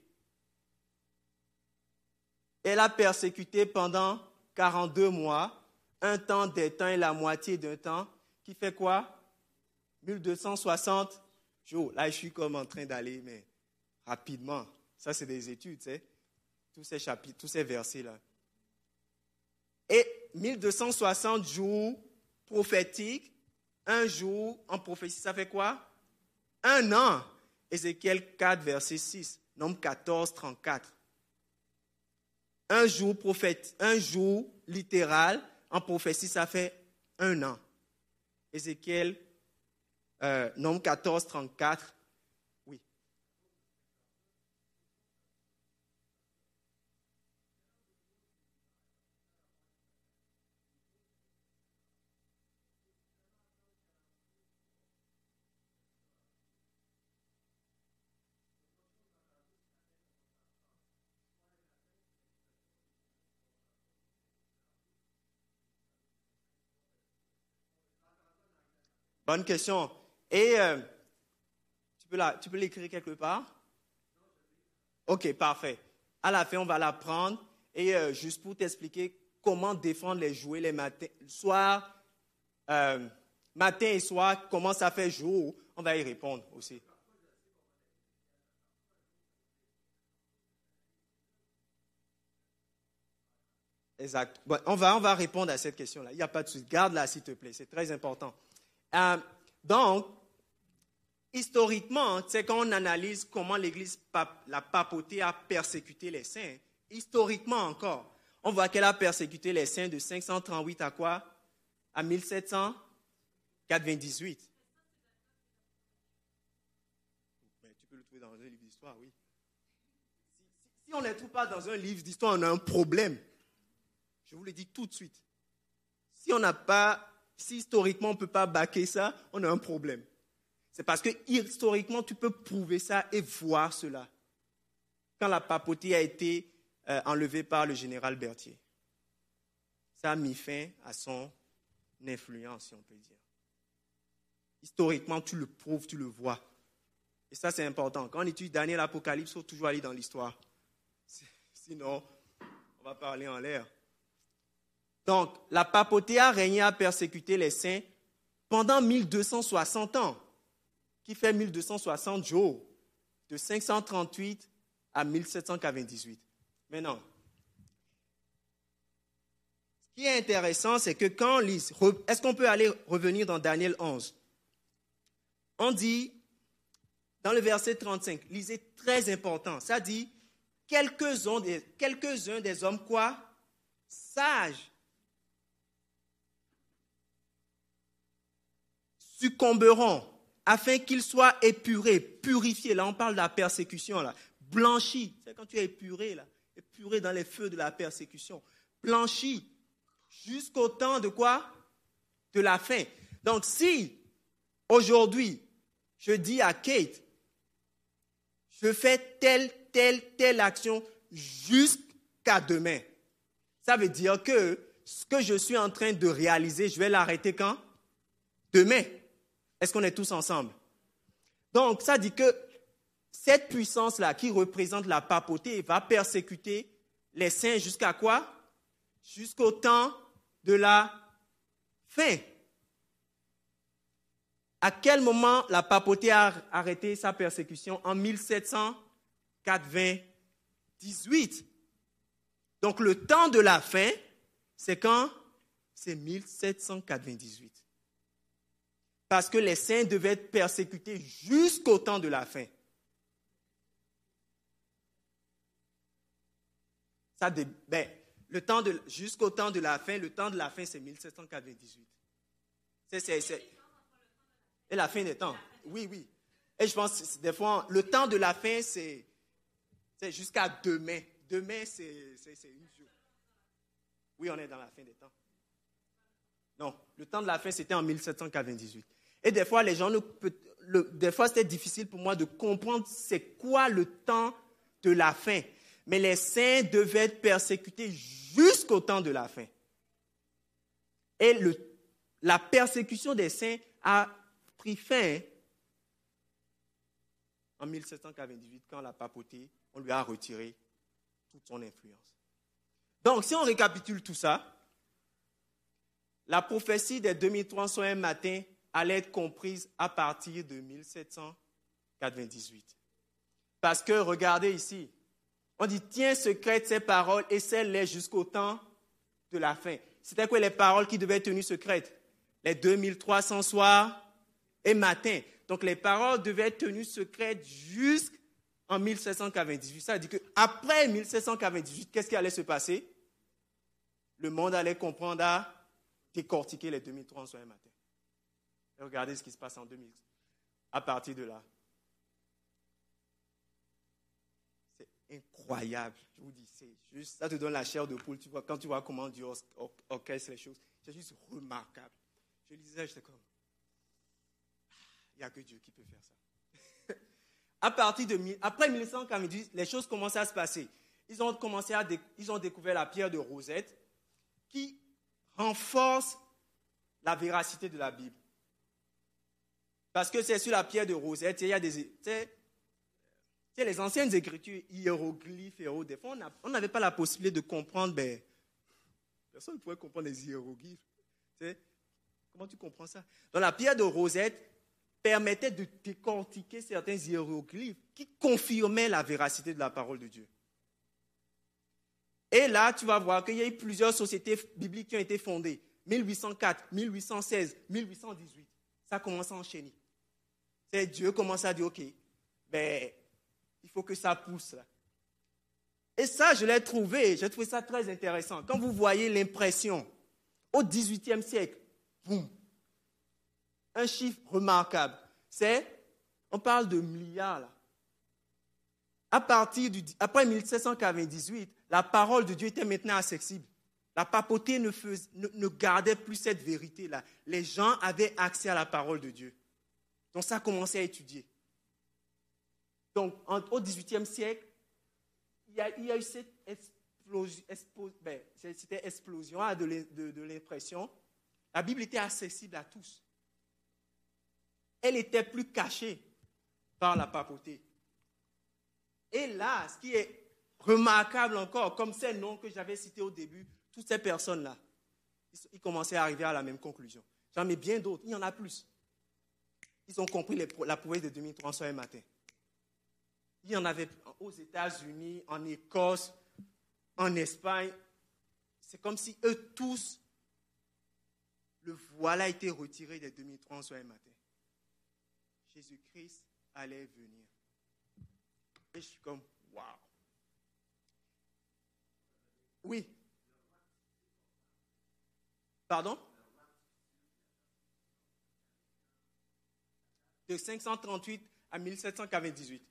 Elle a persécuté pendant 42 mois, un temps des temps et la moitié d'un temps, qui fait quoi? 1260 jours. Là, je suis comme en train d'aller, mais rapidement. Ça, c'est des études, tu sais. Tous ces chapitres, tous ces versets-là. Et 1260 jours prophétiques, un jour en prophétie, ça fait quoi? Un an. Ézéchiel 4, verset 6. Nombre 14, 34. Un jour prophète, un jour littéral en prophétie, ça fait un an. Ézéchiel, euh, nombre 14, 34. Bonne question. Et euh, tu peux l'écrire quelque part? Ok, parfait. À la fin, on va la prendre et euh, juste pour t'expliquer comment défendre les jouets les matins, soir, euh, matin et soir, comment ça fait jour, on va y répondre aussi. Exact. on, va, on va répondre à cette question-là. Il n'y a pas de souci. Garde-la, s'il te plaît. C'est très important. Euh, donc, historiquement, c'est quand on analyse comment l'Église, la papauté a persécuté les saints, historiquement encore, on voit qu'elle a persécuté les saints de 538 à quoi? À 1798. tu peux le trouver dans un livre d'histoire, oui. Si, on ne le trouve pas dans un livre d'histoire, on a un problème. Je vous le dis tout de suite. Si on n'a pas, si historiquement on ne peut pas baquer ça, on a un problème. C'est parce que historiquement, tu peux prouver ça et voir cela. Quand la papauté a été euh, enlevée par le général Berthier, ça a mis fin à son influence, si on peut dire. Historiquement, tu le prouves, tu le vois. Et ça, c'est important. Quand on étudie Daniel Apocalypse, il faut toujours aller dans l'histoire. Sinon, on va parler en l'air. Donc, la papauté a régné à persécuter les saints pendant 1260 ans, qui fait 1260 jours, de 538 à 1798. Maintenant, ce qui est intéressant, c'est que quand est-ce qu'on peut aller revenir dans Daniel 11 On dit, dans le verset 35, lisez très important, ça dit, quelques-uns des, quelques des hommes quoi? Sages succomberont afin qu'ils soient épurés, purifiés. Là, on parle de la persécution, là. Blanchis. C'est quand tu es épuré, là. Épuré dans les feux de la persécution. Blanchis. Jusqu'au temps de quoi? De la fin. Donc, si aujourd'hui, je dis à Kate, je fais telle, telle, telle action jusqu'à demain, ça veut dire que ce que je suis en train de réaliser, je vais l'arrêter quand? Demain. Est-ce qu'on est tous ensemble? Donc, ça dit que cette puissance-là qui représente la papauté va persécuter les saints jusqu'à quoi? Jusqu'au temps de la fin. À quel moment la papauté a arrêté sa persécution? En 1798. Donc le temps de la fin, c'est quand? C'est 1798 parce que les saints devaient être persécutés jusqu'au temps de la fin. Ça, ben, le temps de, jusqu'au temps de la fin, le temps de la fin, c'est 1798. C'est, Et la fin des temps. Oui, oui. Et je pense, des fois, le temps de la fin, c'est, jusqu'à demain. Demain, c'est, c'est, c'est une jour. Oui, on est dans la fin des temps. Non, le temps de la fin, c'était en 1798. Et des fois, les gens, des fois, c'était difficile pour moi de comprendre c'est quoi le temps de la fin. Mais les saints devaient être persécutés jusqu'au temps de la fin. Et la persécution des saints a pris fin en 1798 quand la papauté, on lui a retiré toute son influence. Donc, si on récapitule tout ça, la prophétie des 2301 matin allait être comprise à partir de 1798. Parce que regardez ici, on dit tiens secrète ces paroles et celles-là jusqu'au temps de la fin. C'était quoi les paroles qui devaient être tenues secrètes? Les 2300 soirs et matins. Donc les paroles devaient être tenues secrètes jusqu'en 1798. Ça veut dire qu'après 1798, qu'est-ce qui allait se passer? Le monde allait comprendre à décortiquer les 2300 soirs et matins regardez ce qui se passe en 2000. À partir de là. C'est incroyable. Je vous dis, c'est juste, ça te donne la chair de poule. Tu vois, quand tu vois comment Dieu orchestre les choses, c'est juste remarquable. Je lisais, j'étais comme, il n'y a que Dieu qui peut faire ça. à partir de, après 1998, les choses commencent à se passer. Ils ont commencé à, ils ont découvert la pierre de Rosette qui renforce la véracité de la Bible. Parce que c'est sur la pierre de Rosette, il y a des. les anciennes écritures, hiéroglyphes et des fois, on n'avait pas la possibilité de comprendre. Ben, personne ne pouvait comprendre les hiéroglyphes. Comment tu comprends ça? Donc la pierre de Rosette permettait de décortiquer certains hiéroglyphes qui confirmaient la véracité de la parole de Dieu. Et là, tu vas voir qu'il y a eu plusieurs sociétés bibliques qui ont été fondées. 1804, 1816, 1818. Ça commence à enchaîner. Dieu commence à dire, OK, ben, il faut que ça pousse. Et ça, je l'ai trouvé, j'ai trouvé ça très intéressant. Quand vous voyez l'impression, au XVIIIe siècle, boum, un chiffre remarquable, c'est, on parle de milliards là. À partir du, après 1798, la parole de Dieu était maintenant accessible. La papauté ne, ne, gardait plus cette vérité-là. Les gens avaient accès à la parole de Dieu. Donc ça a commencé à étudier. Donc au XVIIIe siècle, il y, a, eu cette explosion, ben, explosion hein, de l'impression. La Bible était accessible à tous. Elle était plus cachée par la papauté. Et là, ce qui est remarquable encore, comme ces noms que j'avais cités au début, toutes ces personnes-là, ils commençaient à arriver à la même conclusion. J'en ai bien d'autres, il y en a plus. Ils ont compris la prouesse de 2300 un matin. Il y en avait aux États-Unis, en Écosse, en Espagne. C'est comme si eux tous, le voile a été retiré des 2300 un matin. Jésus-Christ allait venir. Et je suis comme, waouh. Oui. Pardon? De 538 à 1798.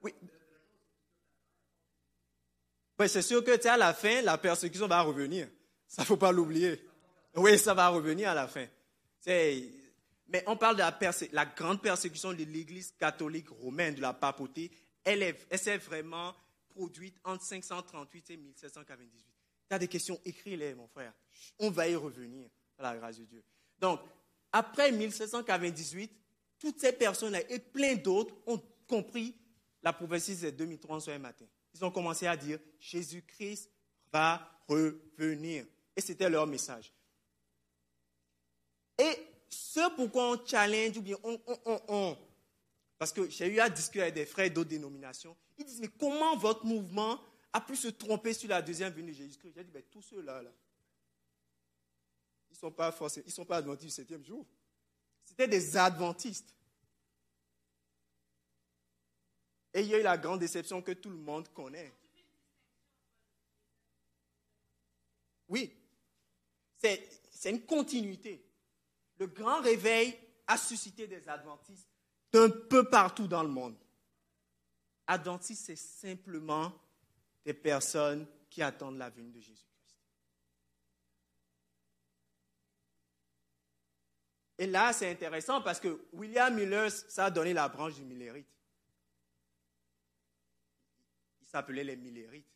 Oui. oui c'est sûr que à la fin, la persécution va revenir. Ça ne faut pas l'oublier. Oui, ça va revenir à la fin. Mais on parle de la, la grande persécution de l'Église catholique romaine, de la papauté. Elle, s'est vraiment produite entre 538 et 1798. Tu as des questions, écris-les, mon frère. On va y revenir, à la grâce de Dieu. Donc, après 1798, toutes ces personnes-là et plein d'autres ont compris la prophétie de 2300 un matin. Ils ont commencé à dire Jésus-Christ va revenir. Et c'était leur message. Et ce pourquoi on challenge ou bien on, on, on, parce que j'ai eu à discuter avec des frères d'autres dénominations, ils disent, mais comment votre mouvement a pu se tromper sur la deuxième venue de Jésus-Christ? J'ai dit, ben, tous ceux-là, là, ils ne sont pas ils sont pas adventistes du septième jour. C'était des adventistes. Et il y a eu la grande déception que tout le monde connaît. Oui, c'est une continuité le grand réveil a suscité des adventistes d'un peu partout dans le monde. Adventistes, c'est simplement des personnes qui attendent la venue de Jésus-Christ. Et là, c'est intéressant parce que William Miller, ça a donné la branche du Millérite. Il s'appelait les Millérites.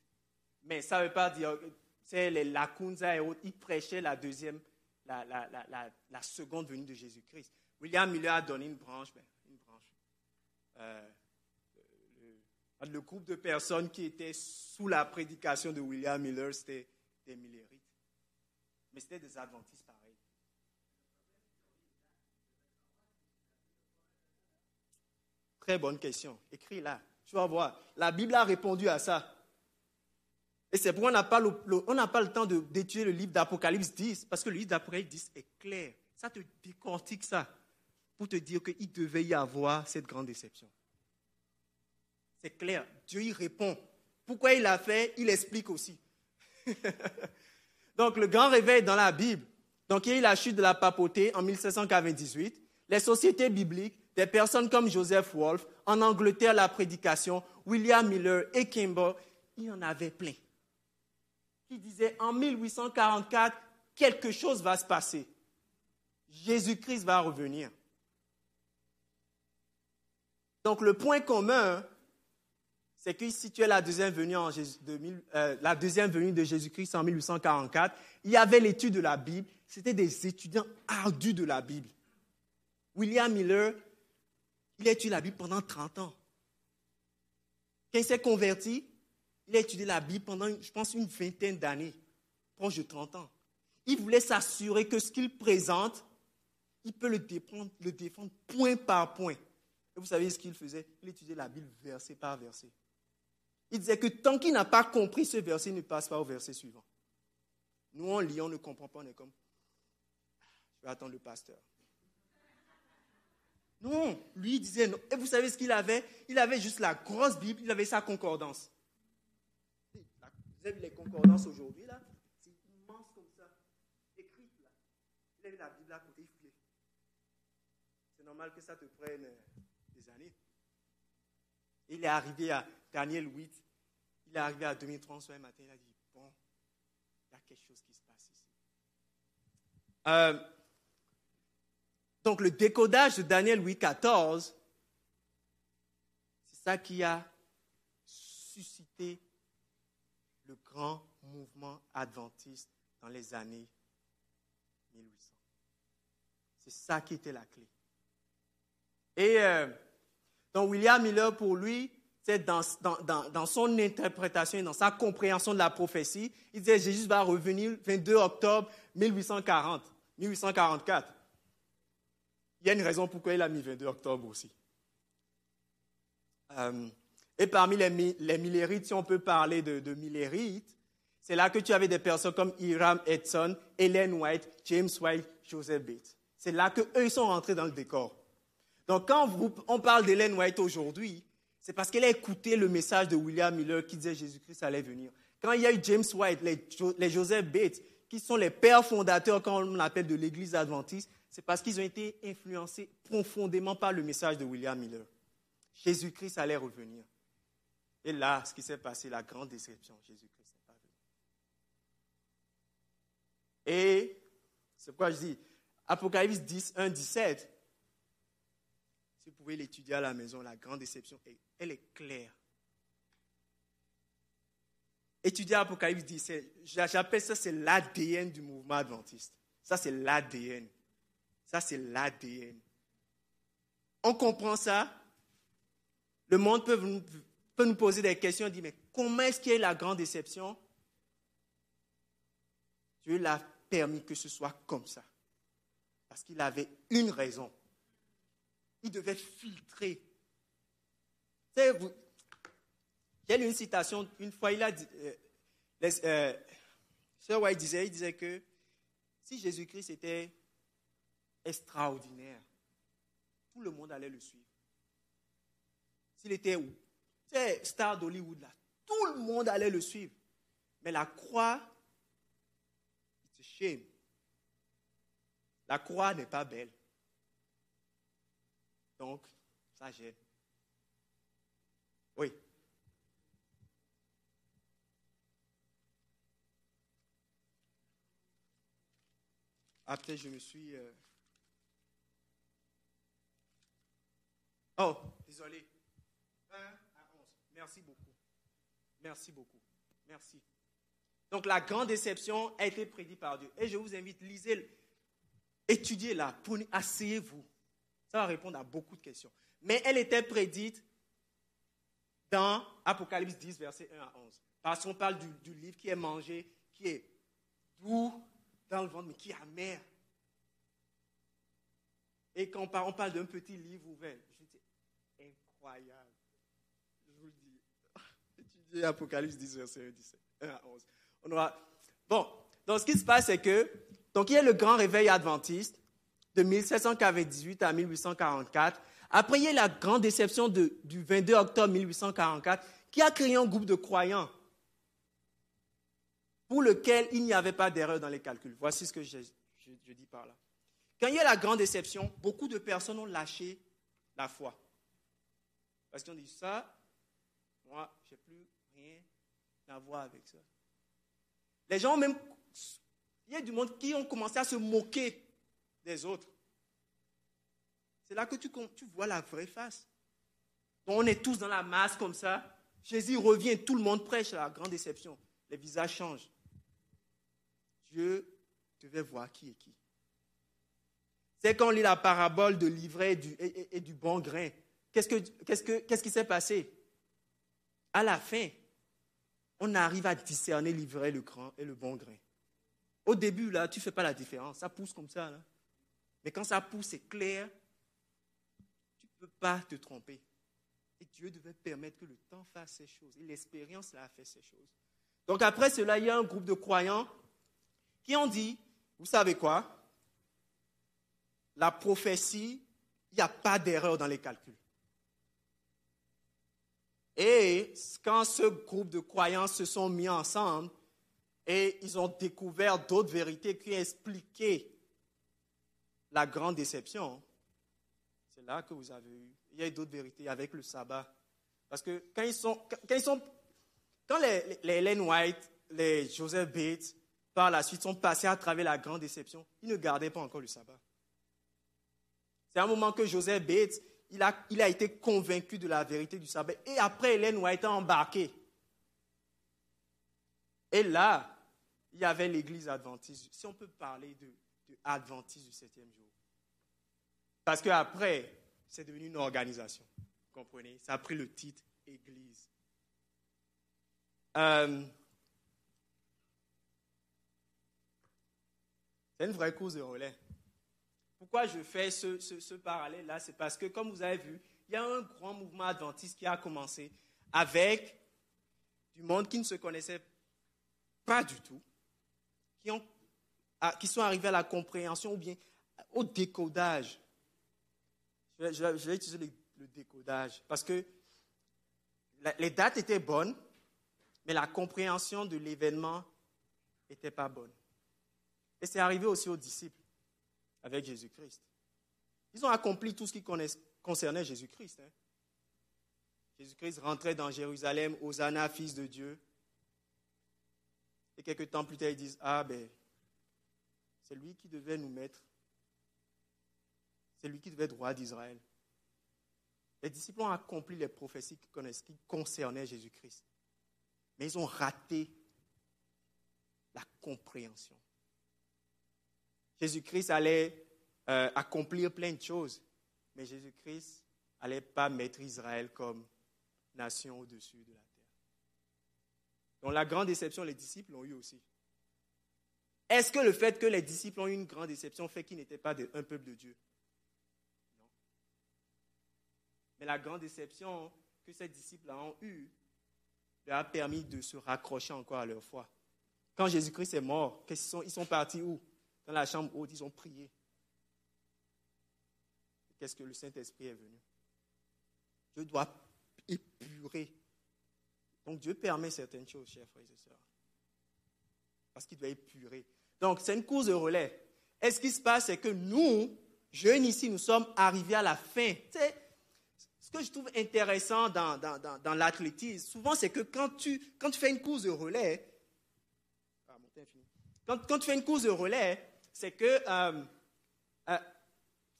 Mais ça ne veut pas dire, c'est les Lacunza et autres, ils prêchaient la deuxième la, seconde venue de Jésus-Christ. William Miller a donné une branche, une branche. Euh, le, groupe de personnes qui étaient sous la prédication de William Miller, c'était des millérites. Mais c'était des adventistes pareils. Très bonne question. Écris là. Tu vas voir. La Bible a répondu à ça. Et c'est pourquoi on n'a pas, le, pas le temps d'étudier le livre d'Apocalypse 10, parce que le livre d'Apocalypse 10 est clair. Ça te décortique ça, pour te dire qu'il devait y avoir cette grande déception. C'est clair, Dieu y répond. Pourquoi il l'a fait, il explique aussi. Donc le grand réveil dans la Bible, donc il y a eu la chute de la papauté en 1798, les sociétés bibliques, des personnes comme Joseph Wolf, en Angleterre la prédication, William Miller et Kimball, il y en avait plein qui disait en 1844, quelque chose va se passer. Jésus-Christ va revenir. Donc le point commun c'est que si tu es la deuxième venue, en de, euh, de Jésus-Christ en 1844, il y avait l'étude de la Bible. C'était des étudiants ardus de la Bible. William Miller, il a étudié la Bible pendant 30 ans. Quand il s'est converti, il a étudié la Bible pendant, je pense, une vingtaine d'années, proche de 30 ans. Il voulait s'assurer que ce qu'il présente, il peut le le défendre point par point. Et vous savez ce qu'il faisait? Il étudiait la Bible verset par verset. Il disait que tant qu'il n'a pas compris ce verset, il ne passe pas au verset suivant. Nous, on lit, on ne comprend pas, on est comme, je vais attendre le pasteur. Non, lui il disait non. Et vous savez ce qu'il avait? Il avait juste la grosse Bible, il avait sa concordance. Vous avez les concordances aujourd'hui, là C'est immense comme ça, écrite là. Il avait la Bible à côté, C'est normal que ça te prenne euh, Il est arrivé à Daniel 8, il est arrivé à 2030 un matin, il a dit, bon, il y a quelque chose qui se passe ici. Euh, donc le décodage de Daniel 8, 14, c'est ça qui a suscité le grand mouvement adventiste dans les années 1800. C'est ça qui était la clé. Et euh, donc William Miller, pour lui, c'est dans, dans, dans, son interprétation et dans sa compréhension de la prophétie, il disait Jésus va revenir le 22 octobre 1840, 1844. Il y a une raison pourquoi il a mis 22 octobre aussi. Euh, et parmi les, les millérites, si on peut parler de, de millérites, c'est là que tu avais des personnes comme Hiram Edson, Ellen White, James White, Joseph Bates. C'est là qu'eux, sont rentrés dans le décor. Donc, quand on parle d'Ellen White aujourd'hui, c'est parce qu'elle a écouté le message de William Miller qui disait Jésus-Christ allait venir. Quand il y a eu James White, les, les Joseph Bates, qui sont les pères fondateurs, comme on l'appelle, de l'Église adventiste, c'est parce qu'ils ont été influencés profondément par le message de William Miller. Jésus-Christ allait revenir. Et là, ce qui s'est passé, la grande déception, Jésus-Christ n'est pas venu. Et c'est pourquoi je dis, Apocalypse 10, 1, 17, si vous pouvez l'étudier à la maison, la grande déception, elle est claire. Étudier Apocalypse 10, j'appelle ça, c'est l'ADN du mouvement adventiste. Ça, c'est l'ADN. Ça, c'est l'ADN. On comprend ça. Le monde peut, nous poser des questions dire, mais comment est-ce qu'il y a la grande déception? Dieu l'a permis que ce soit comme ça. Parce qu'il avait une raison. Il devait filtrer. Vous, y a une citation, une fois, il a dit, euh, euh, White disait, il disait que si Jésus-Christ était extraordinaire. Tout le monde allait le suivre. S'il était où? C'est star d'Hollywood là. Tout le monde allait le suivre. Mais la croix, it's a shame. La croix n'est pas belle. Donc, ça gêne. Oui. Après, je me suis. Euh, Oh, désolé. 1 à 11. Merci beaucoup. Merci beaucoup. Merci. Donc la grande déception a été prédite par Dieu. Et je vous invite, lisez, étudiez-la, asseyez-vous. Ça va répondre à beaucoup de questions. Mais elle était prédite dans Apocalypse 10, verset 1 à 11. Parce qu'on parle du, livre qui est mangé, qui est doux dans le ventre, mais qui est amer. Et quand on parle, d'un petit livre ouvert, incroyable. Je vous le dis. Étudiez Apocalypse 10, verset 17, 1 à 11. On. Bon, donc ce qui se passe, c'est que, donc il y a le grand réveil adventiste de 1798 à 1844. Après, il y a la grande déception du 22 octobre 1844 qui a créé un groupe de croyants pour lequel il n'y avait pas d'erreur dans les calculs. Voici ce que je, je dis par là. Quand il y a la grande déception, beaucoup de personnes ont lâché la foi. Parce qu'on dit ça, moi, je n'ai plus rien à voir avec ça. Les gens même, il y a du monde qui ont commencé à se moquer des autres. C'est là que tu, vois la vraie face. On est tous dans la masse comme ça. Jésus revient, tout le monde prêche la grande déception. Les visages changent. Dieu devait voir qui est qui. C'est quand on lit la parabole de l'ivraie et, du bon grain. Qu'est-ce, qu'est-ce qui s'est passé? À la fin, on arrive à discerner l'ivraie, et le bon grain. Au début, là, tu ne fais pas la différence. Ça pousse comme ça. Mais quand ça pousse, c'est clair. Tu ne peux pas te tromper. Et Dieu devait permettre que le temps fasse ces choses. Et l'expérience là, a fait ces choses. Donc après cela, il y a un groupe de croyants qui ont dit, vous savez quoi? La prophétie, il n'y a pas d'erreur dans les calculs. Et quand ce groupe de croyants se sont mis ensemble et ils ont découvert d'autres vérités qui expliquaient la grande déception, c'est là que vous avez eu. Il y a d'autres vérités avec le sabbat. Parce que quand ils sont, quand, ils sont, quand les, les Helen White, les Joseph Bates, par la suite sont passés à travers la grande déception, ils ne gardaient pas encore le sabbat. C'est un moment que Joseph Bates, il a, il a été convaincu de la vérité du sabbat. Et après, Hélène White a embarqué. Et là, il y avait l'église adventiste. Si on peut parler de, de adventiste du septième jour. Parce qu'après, c'est devenu une organisation. Vous comprenez? Ça a pris le titre Église. Euh, c'est une vraie course de relais. Pourquoi je fais ce, parallèle-là? C'est parce que, comme vous avez vu, il y a un grand mouvement adventiste qui a commencé avec du monde qui ne se connaissait pas du tout, qui, ont, qui sont arrivés à la compréhension ou bien au décodage je vais, utiliser le, décodage parce que les dates étaient bonnes, mais la compréhension de l'événement n'était pas bonne. Et c'est arrivé aussi aux disciples avec Jésus-Christ. Ils ont accompli tout ce qui concernait Jésus-Christ. Hein. Jésus-Christ rentrait dans Jérusalem, Hosanna, fils de Dieu. Et quelques temps plus tard, ils disent, ah ben, c'est lui qui devait nous mettre c'est lui qui devait être roi d'Israël. Les disciples ont accompli les prophéties qui concernaient Jésus-Christ. Mais ils ont raté la compréhension. Jésus-Christ allait euh, accomplir plein de choses, mais Jésus-Christ n'allait pas mettre Israël comme nation au-dessus de la terre. Donc la grande déception, les disciples l'ont eu aussi. Est-ce que le fait que les disciples ont eu une grande déception fait qu'ils n'étaient pas un peuple de Dieu? Mais la grande déception que ces disciples ont eue leur a permis de se raccrocher encore à leur foi. Quand Jésus-Christ est mort, ils sont, sont partis où? Dans la chambre haute, ils ont prié. Qu'est-ce que le Saint-Esprit est venu? Dieu doit épurer. Donc Dieu permet certaines choses, chers frères et sœurs. Parce qu'il doit épurer. Donc c'est une course de relais. Et ce qui se passe, c'est que nous, jeunes ici, nous sommes arrivés à la fin. Tu ce que je trouve intéressant dans, l'athlétisme, souvent, c'est que quand tu, fais une course de relais, ah, quand, quand, tu fais une course de relais, c'est que euh, euh,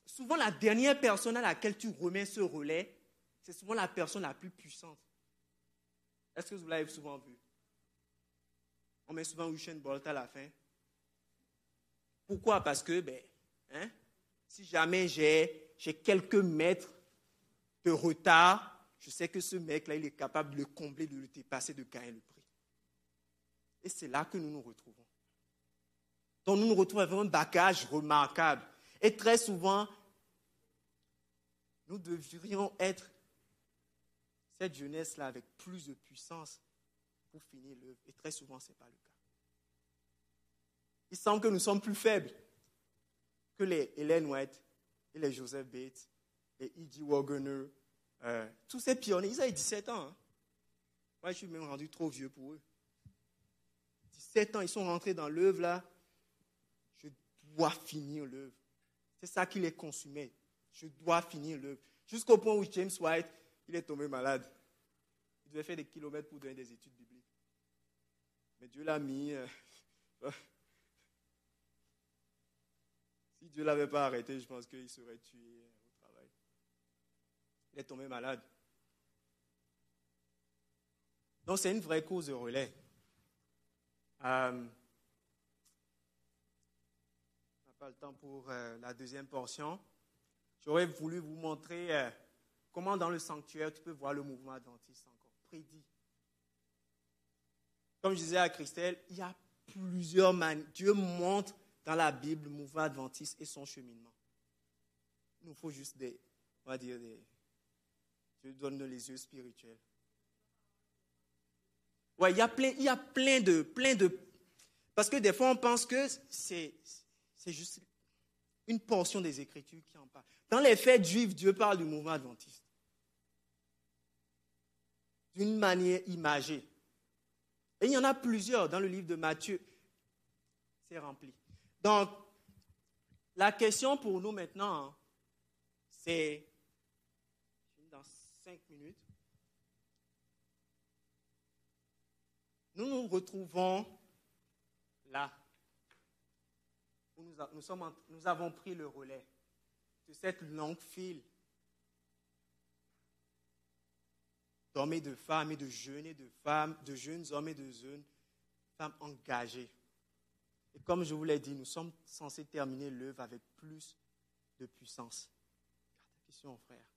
souvent la dernière personne à laquelle tu remets ce relais, c'est souvent la personne la plus puissante. Est-ce que vous l'avez souvent vu? On met souvent Usain Bolt à la fin. Pourquoi? Parce que, ben, hein, si jamais j'ai quelques mètres de retard, je sais que ce mec-là, il est capable de le combler, de le dépasser, de gagner le prix. Et c'est là que nous nous retrouvons. Donc nous nous retrouvons avec un bagage remarquable. Et très souvent, nous devrions être cette jeunesse-là avec plus de puissance pour finir l'œuvre. Et très souvent, ce n'est pas le cas. Il semble que nous sommes plus faibles que les Hélène White et les Joseph Bates et E.G. Wagner, euh, tous ces pionniers, ils avaient 17 ans. Hein. Moi, je suis même rendu trop vieux pour eux. 17 ans, ils sont rentrés dans l'œuvre là. Je dois finir l'œuvre. C'est ça qui les consumait. Je dois finir l'œuvre. Jusqu'au point où James White, il est tombé malade. Il devait faire des kilomètres pour donner des études bibliques. Mais Dieu l'a mis. Euh, si Dieu ne l'avait pas arrêté, je pense qu'il serait tué. Il est tombé malade. Donc c'est une vraie cause de relais. Euh, on n'a pas le temps pour euh, la deuxième portion. J'aurais voulu vous montrer euh, comment dans le sanctuaire tu peux voir le mouvement adventiste encore prédit. Comme je disais à Christelle, il y a plusieurs manières. Dieu montre dans la Bible le mouvement adventiste et son cheminement. Il nous faut juste des, on va dire des, Dieu donne les yeux spirituels. Ouais, il y a plein, il y a plein de, plein de, parce que des fois on pense que c'est, c'est juste une portion des Écritures qui en parle. Dans les faits juifs, Dieu parle du mouvement adventiste d'une manière imagée. Et il y en a plusieurs dans le livre de Matthieu. C'est rempli. Donc, la question pour nous maintenant, hein, c'est, minutes, nous nous retrouvons là, où nous, sommes, nous avons pris le relais de cette longue file d'hommes et de femmes et de jeunes et de femmes, de jeunes hommes et de jeunes femmes engagées. Et comme je vous l'ai dit, nous sommes censés terminer l'œuvre avec plus de puissance. Question, frère.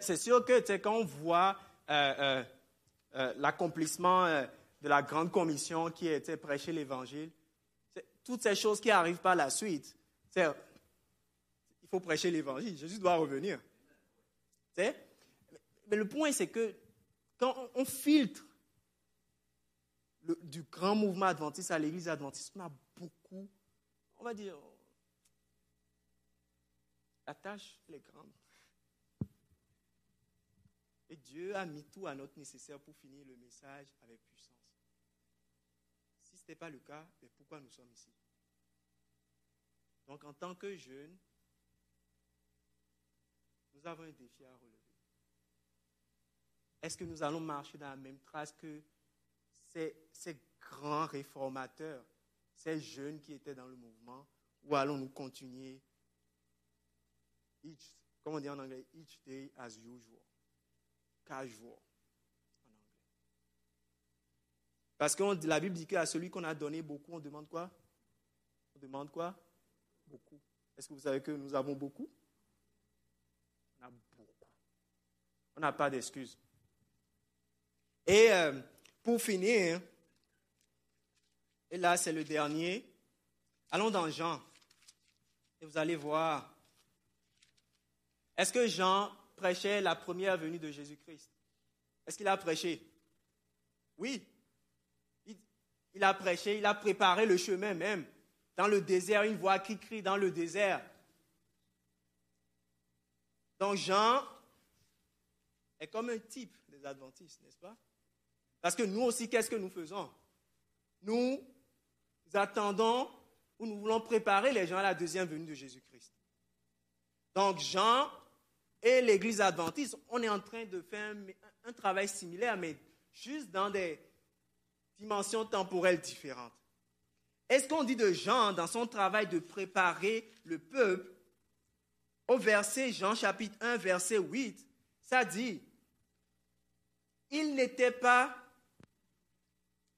C'est sûr que quand on voit euh, euh, euh, l'accomplissement de la grande commission qui était prêcher l'Évangile, toutes ces choses qui arrivent par la suite, il faut prêcher l'Évangile. Jésus doit revenir. Mais le point, c'est que quand on, filtre du grand mouvement adventiste à l'Église adventiste, on a beaucoup, on va dire, la tâche est grande. Et Dieu a mis tout à notre nécessaire pour finir le message avec puissance. Si ce n'était pas le cas, mais pourquoi nous sommes ici? Donc en tant que jeunes, nous avons un défi à relever. Est-ce que nous allons marcher dans la même trace que ces, ces grands réformateurs, ces jeunes qui étaient dans le mouvement, ou allons-nous continuer? Each, comme on dit en anglais, each day as usual casual en. Parce que la Bible dit qu'à celui qu'on a donné beaucoup, on demande quoi? On demande quoi? Beaucoup. Est-ce que vous savez que nous avons beaucoup? On a beaucoup. On n'a pas d'excuses. Et euh, pour finir, et là c'est le dernier, allons dans Jean. Et vous allez voir. Est-ce que Jean prêchait la première venue de Jésus-Christ Est-ce qu'il a prêché? Oui. Il, a prêché, il a préparé le chemin même. Dans le désert, une voix qui crie dans le désert. Donc Jean est comme un type des adventistes, n'est-ce pas? Parce que nous aussi, qu'est-ce que nous faisons? Nous attendons ou nous voulons préparer les gens à la deuxième venue de Jésus-Christ. Donc Jean et l'Église adventiste, on est en train de faire un, travail similaire, mais juste dans des dimensions temporelles différentes. Est-ce qu'on dit de Jean, dans son travail de préparer le peuple, au verset Jean chapitre 1, verset 8, ça dit, il n'était pas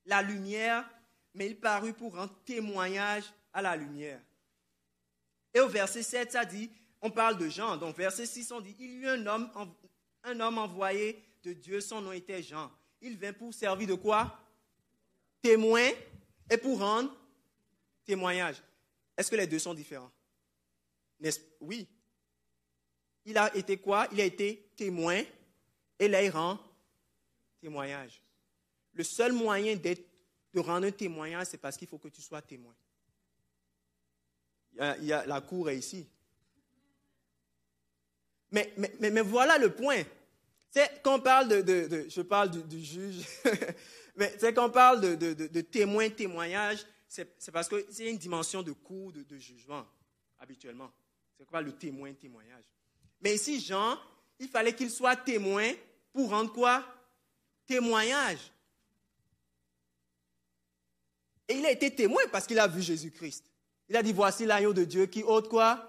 la lumière, mais il parut pour rendre témoignage à la lumière. Et au verset 7, ça dit, on parle de Jean. Donc, verset 6, on dit, il y eut un homme, un homme envoyé de Dieu, son nom était Jean. Il vint pour servir de quoi? Témoin et pour rendre témoignage. Est-ce que les deux sont différents? Oui. Il a été quoi? Il a été témoin et là, il rend témoignage. Le seul moyen de rendre un témoignage, c'est parce qu'il faut que tu sois témoin. la cour est ici. Mais, mais, mais, voilà le point. C'est quand on parle de, je parle du, juge, mais c'est quand on parle de, de, témoin, témoignage, c'est parce que c'est une dimension de cours, de, jugement, habituellement. C'est quoi le témoin, témoignage? Mais ici, Jean, il fallait qu'il soit témoin pour rendre quoi? Témoignage. Et il a été témoin parce qu'il a vu Jésus-Christ. Il a dit, voici l'agneau de Dieu qui ôte quoi?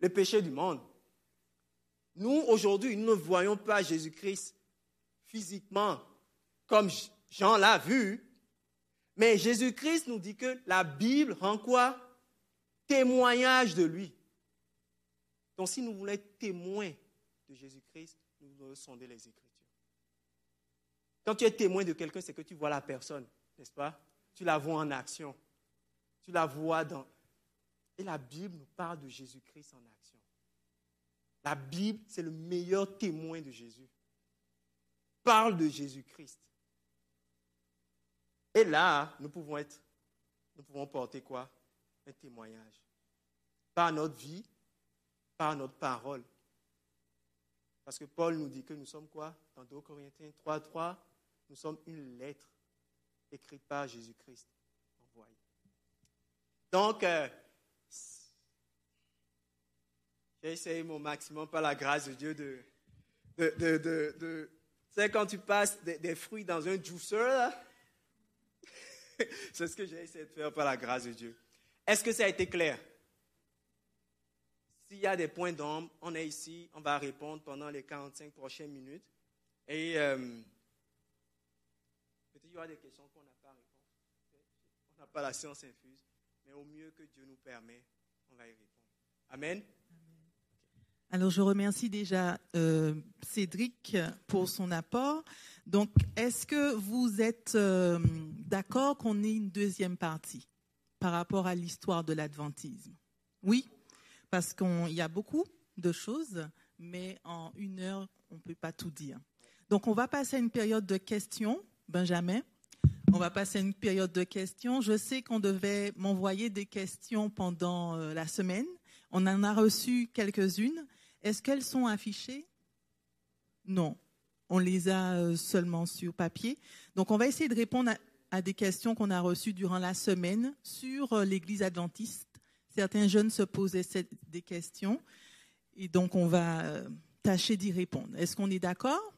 Le péché du monde. Nous, aujourd'hui, nous ne voyons pas Jésus-Christ physiquement comme Jean l'a vu, mais Jésus-Christ nous dit que la Bible rend quoi? Témoignage de lui. Donc si nous voulons être témoins de Jésus-Christ, nous devons sonder les Écritures. Quand tu es témoin de quelqu'un, c'est que tu vois la personne, n'est-ce pas? Tu la vois en action. Tu la vois dans... Et la Bible nous parle de Jésus-Christ en action. La Bible, c'est le meilleur témoin de Jésus. Parle de Jésus-Christ. Et là, nous pouvons être, nous pouvons porter quoi? Un témoignage. Par notre vie, par notre parole. Parce que Paul nous dit que nous sommes quoi? Dans 2 Corinthiens 3, 3, nous sommes une lettre écrite par Jésus-Christ. Donc, euh, j'ai essayé mon maximum par la grâce de Dieu de. de, de, de, sais, quand tu passes des, fruits dans un juicer, c'est ce que j'ai essayé de faire par la grâce de Dieu. Est-ce que ça a été clair? S'il y a des points d'ombre, on est ici, on va répondre pendant les 45 prochaines minutes. Et euh, peut-être il y aura des questions qu'on n'a pas répondu. On n'a pas la science infuse, mais au mieux que Dieu nous permet, on va y répondre. Amen? Alors, je remercie déjà euh, Cédric pour son apport. Donc, est-ce que vous êtes euh, d'accord qu'on ait une deuxième partie par rapport à l'histoire de l'adventisme? Oui, parce qu'il y a beaucoup de choses, mais en une heure, on ne peut pas tout dire. Donc, on va passer à une période de questions, Benjamin. On va passer à une période de questions. Je sais qu'on devait m'envoyer des questions pendant euh, la semaine. On en a reçu quelques-unes. Est-ce qu'elles sont affichées? Non. On les a euh, seulement sur papier. Donc, on va essayer de répondre à, des questions qu'on a reçues durant la semaine sur euh, l'Église adventiste. Certains jeunes se posaient des questions et donc on va euh, tâcher d'y répondre. Est-ce qu'on est, d'accord?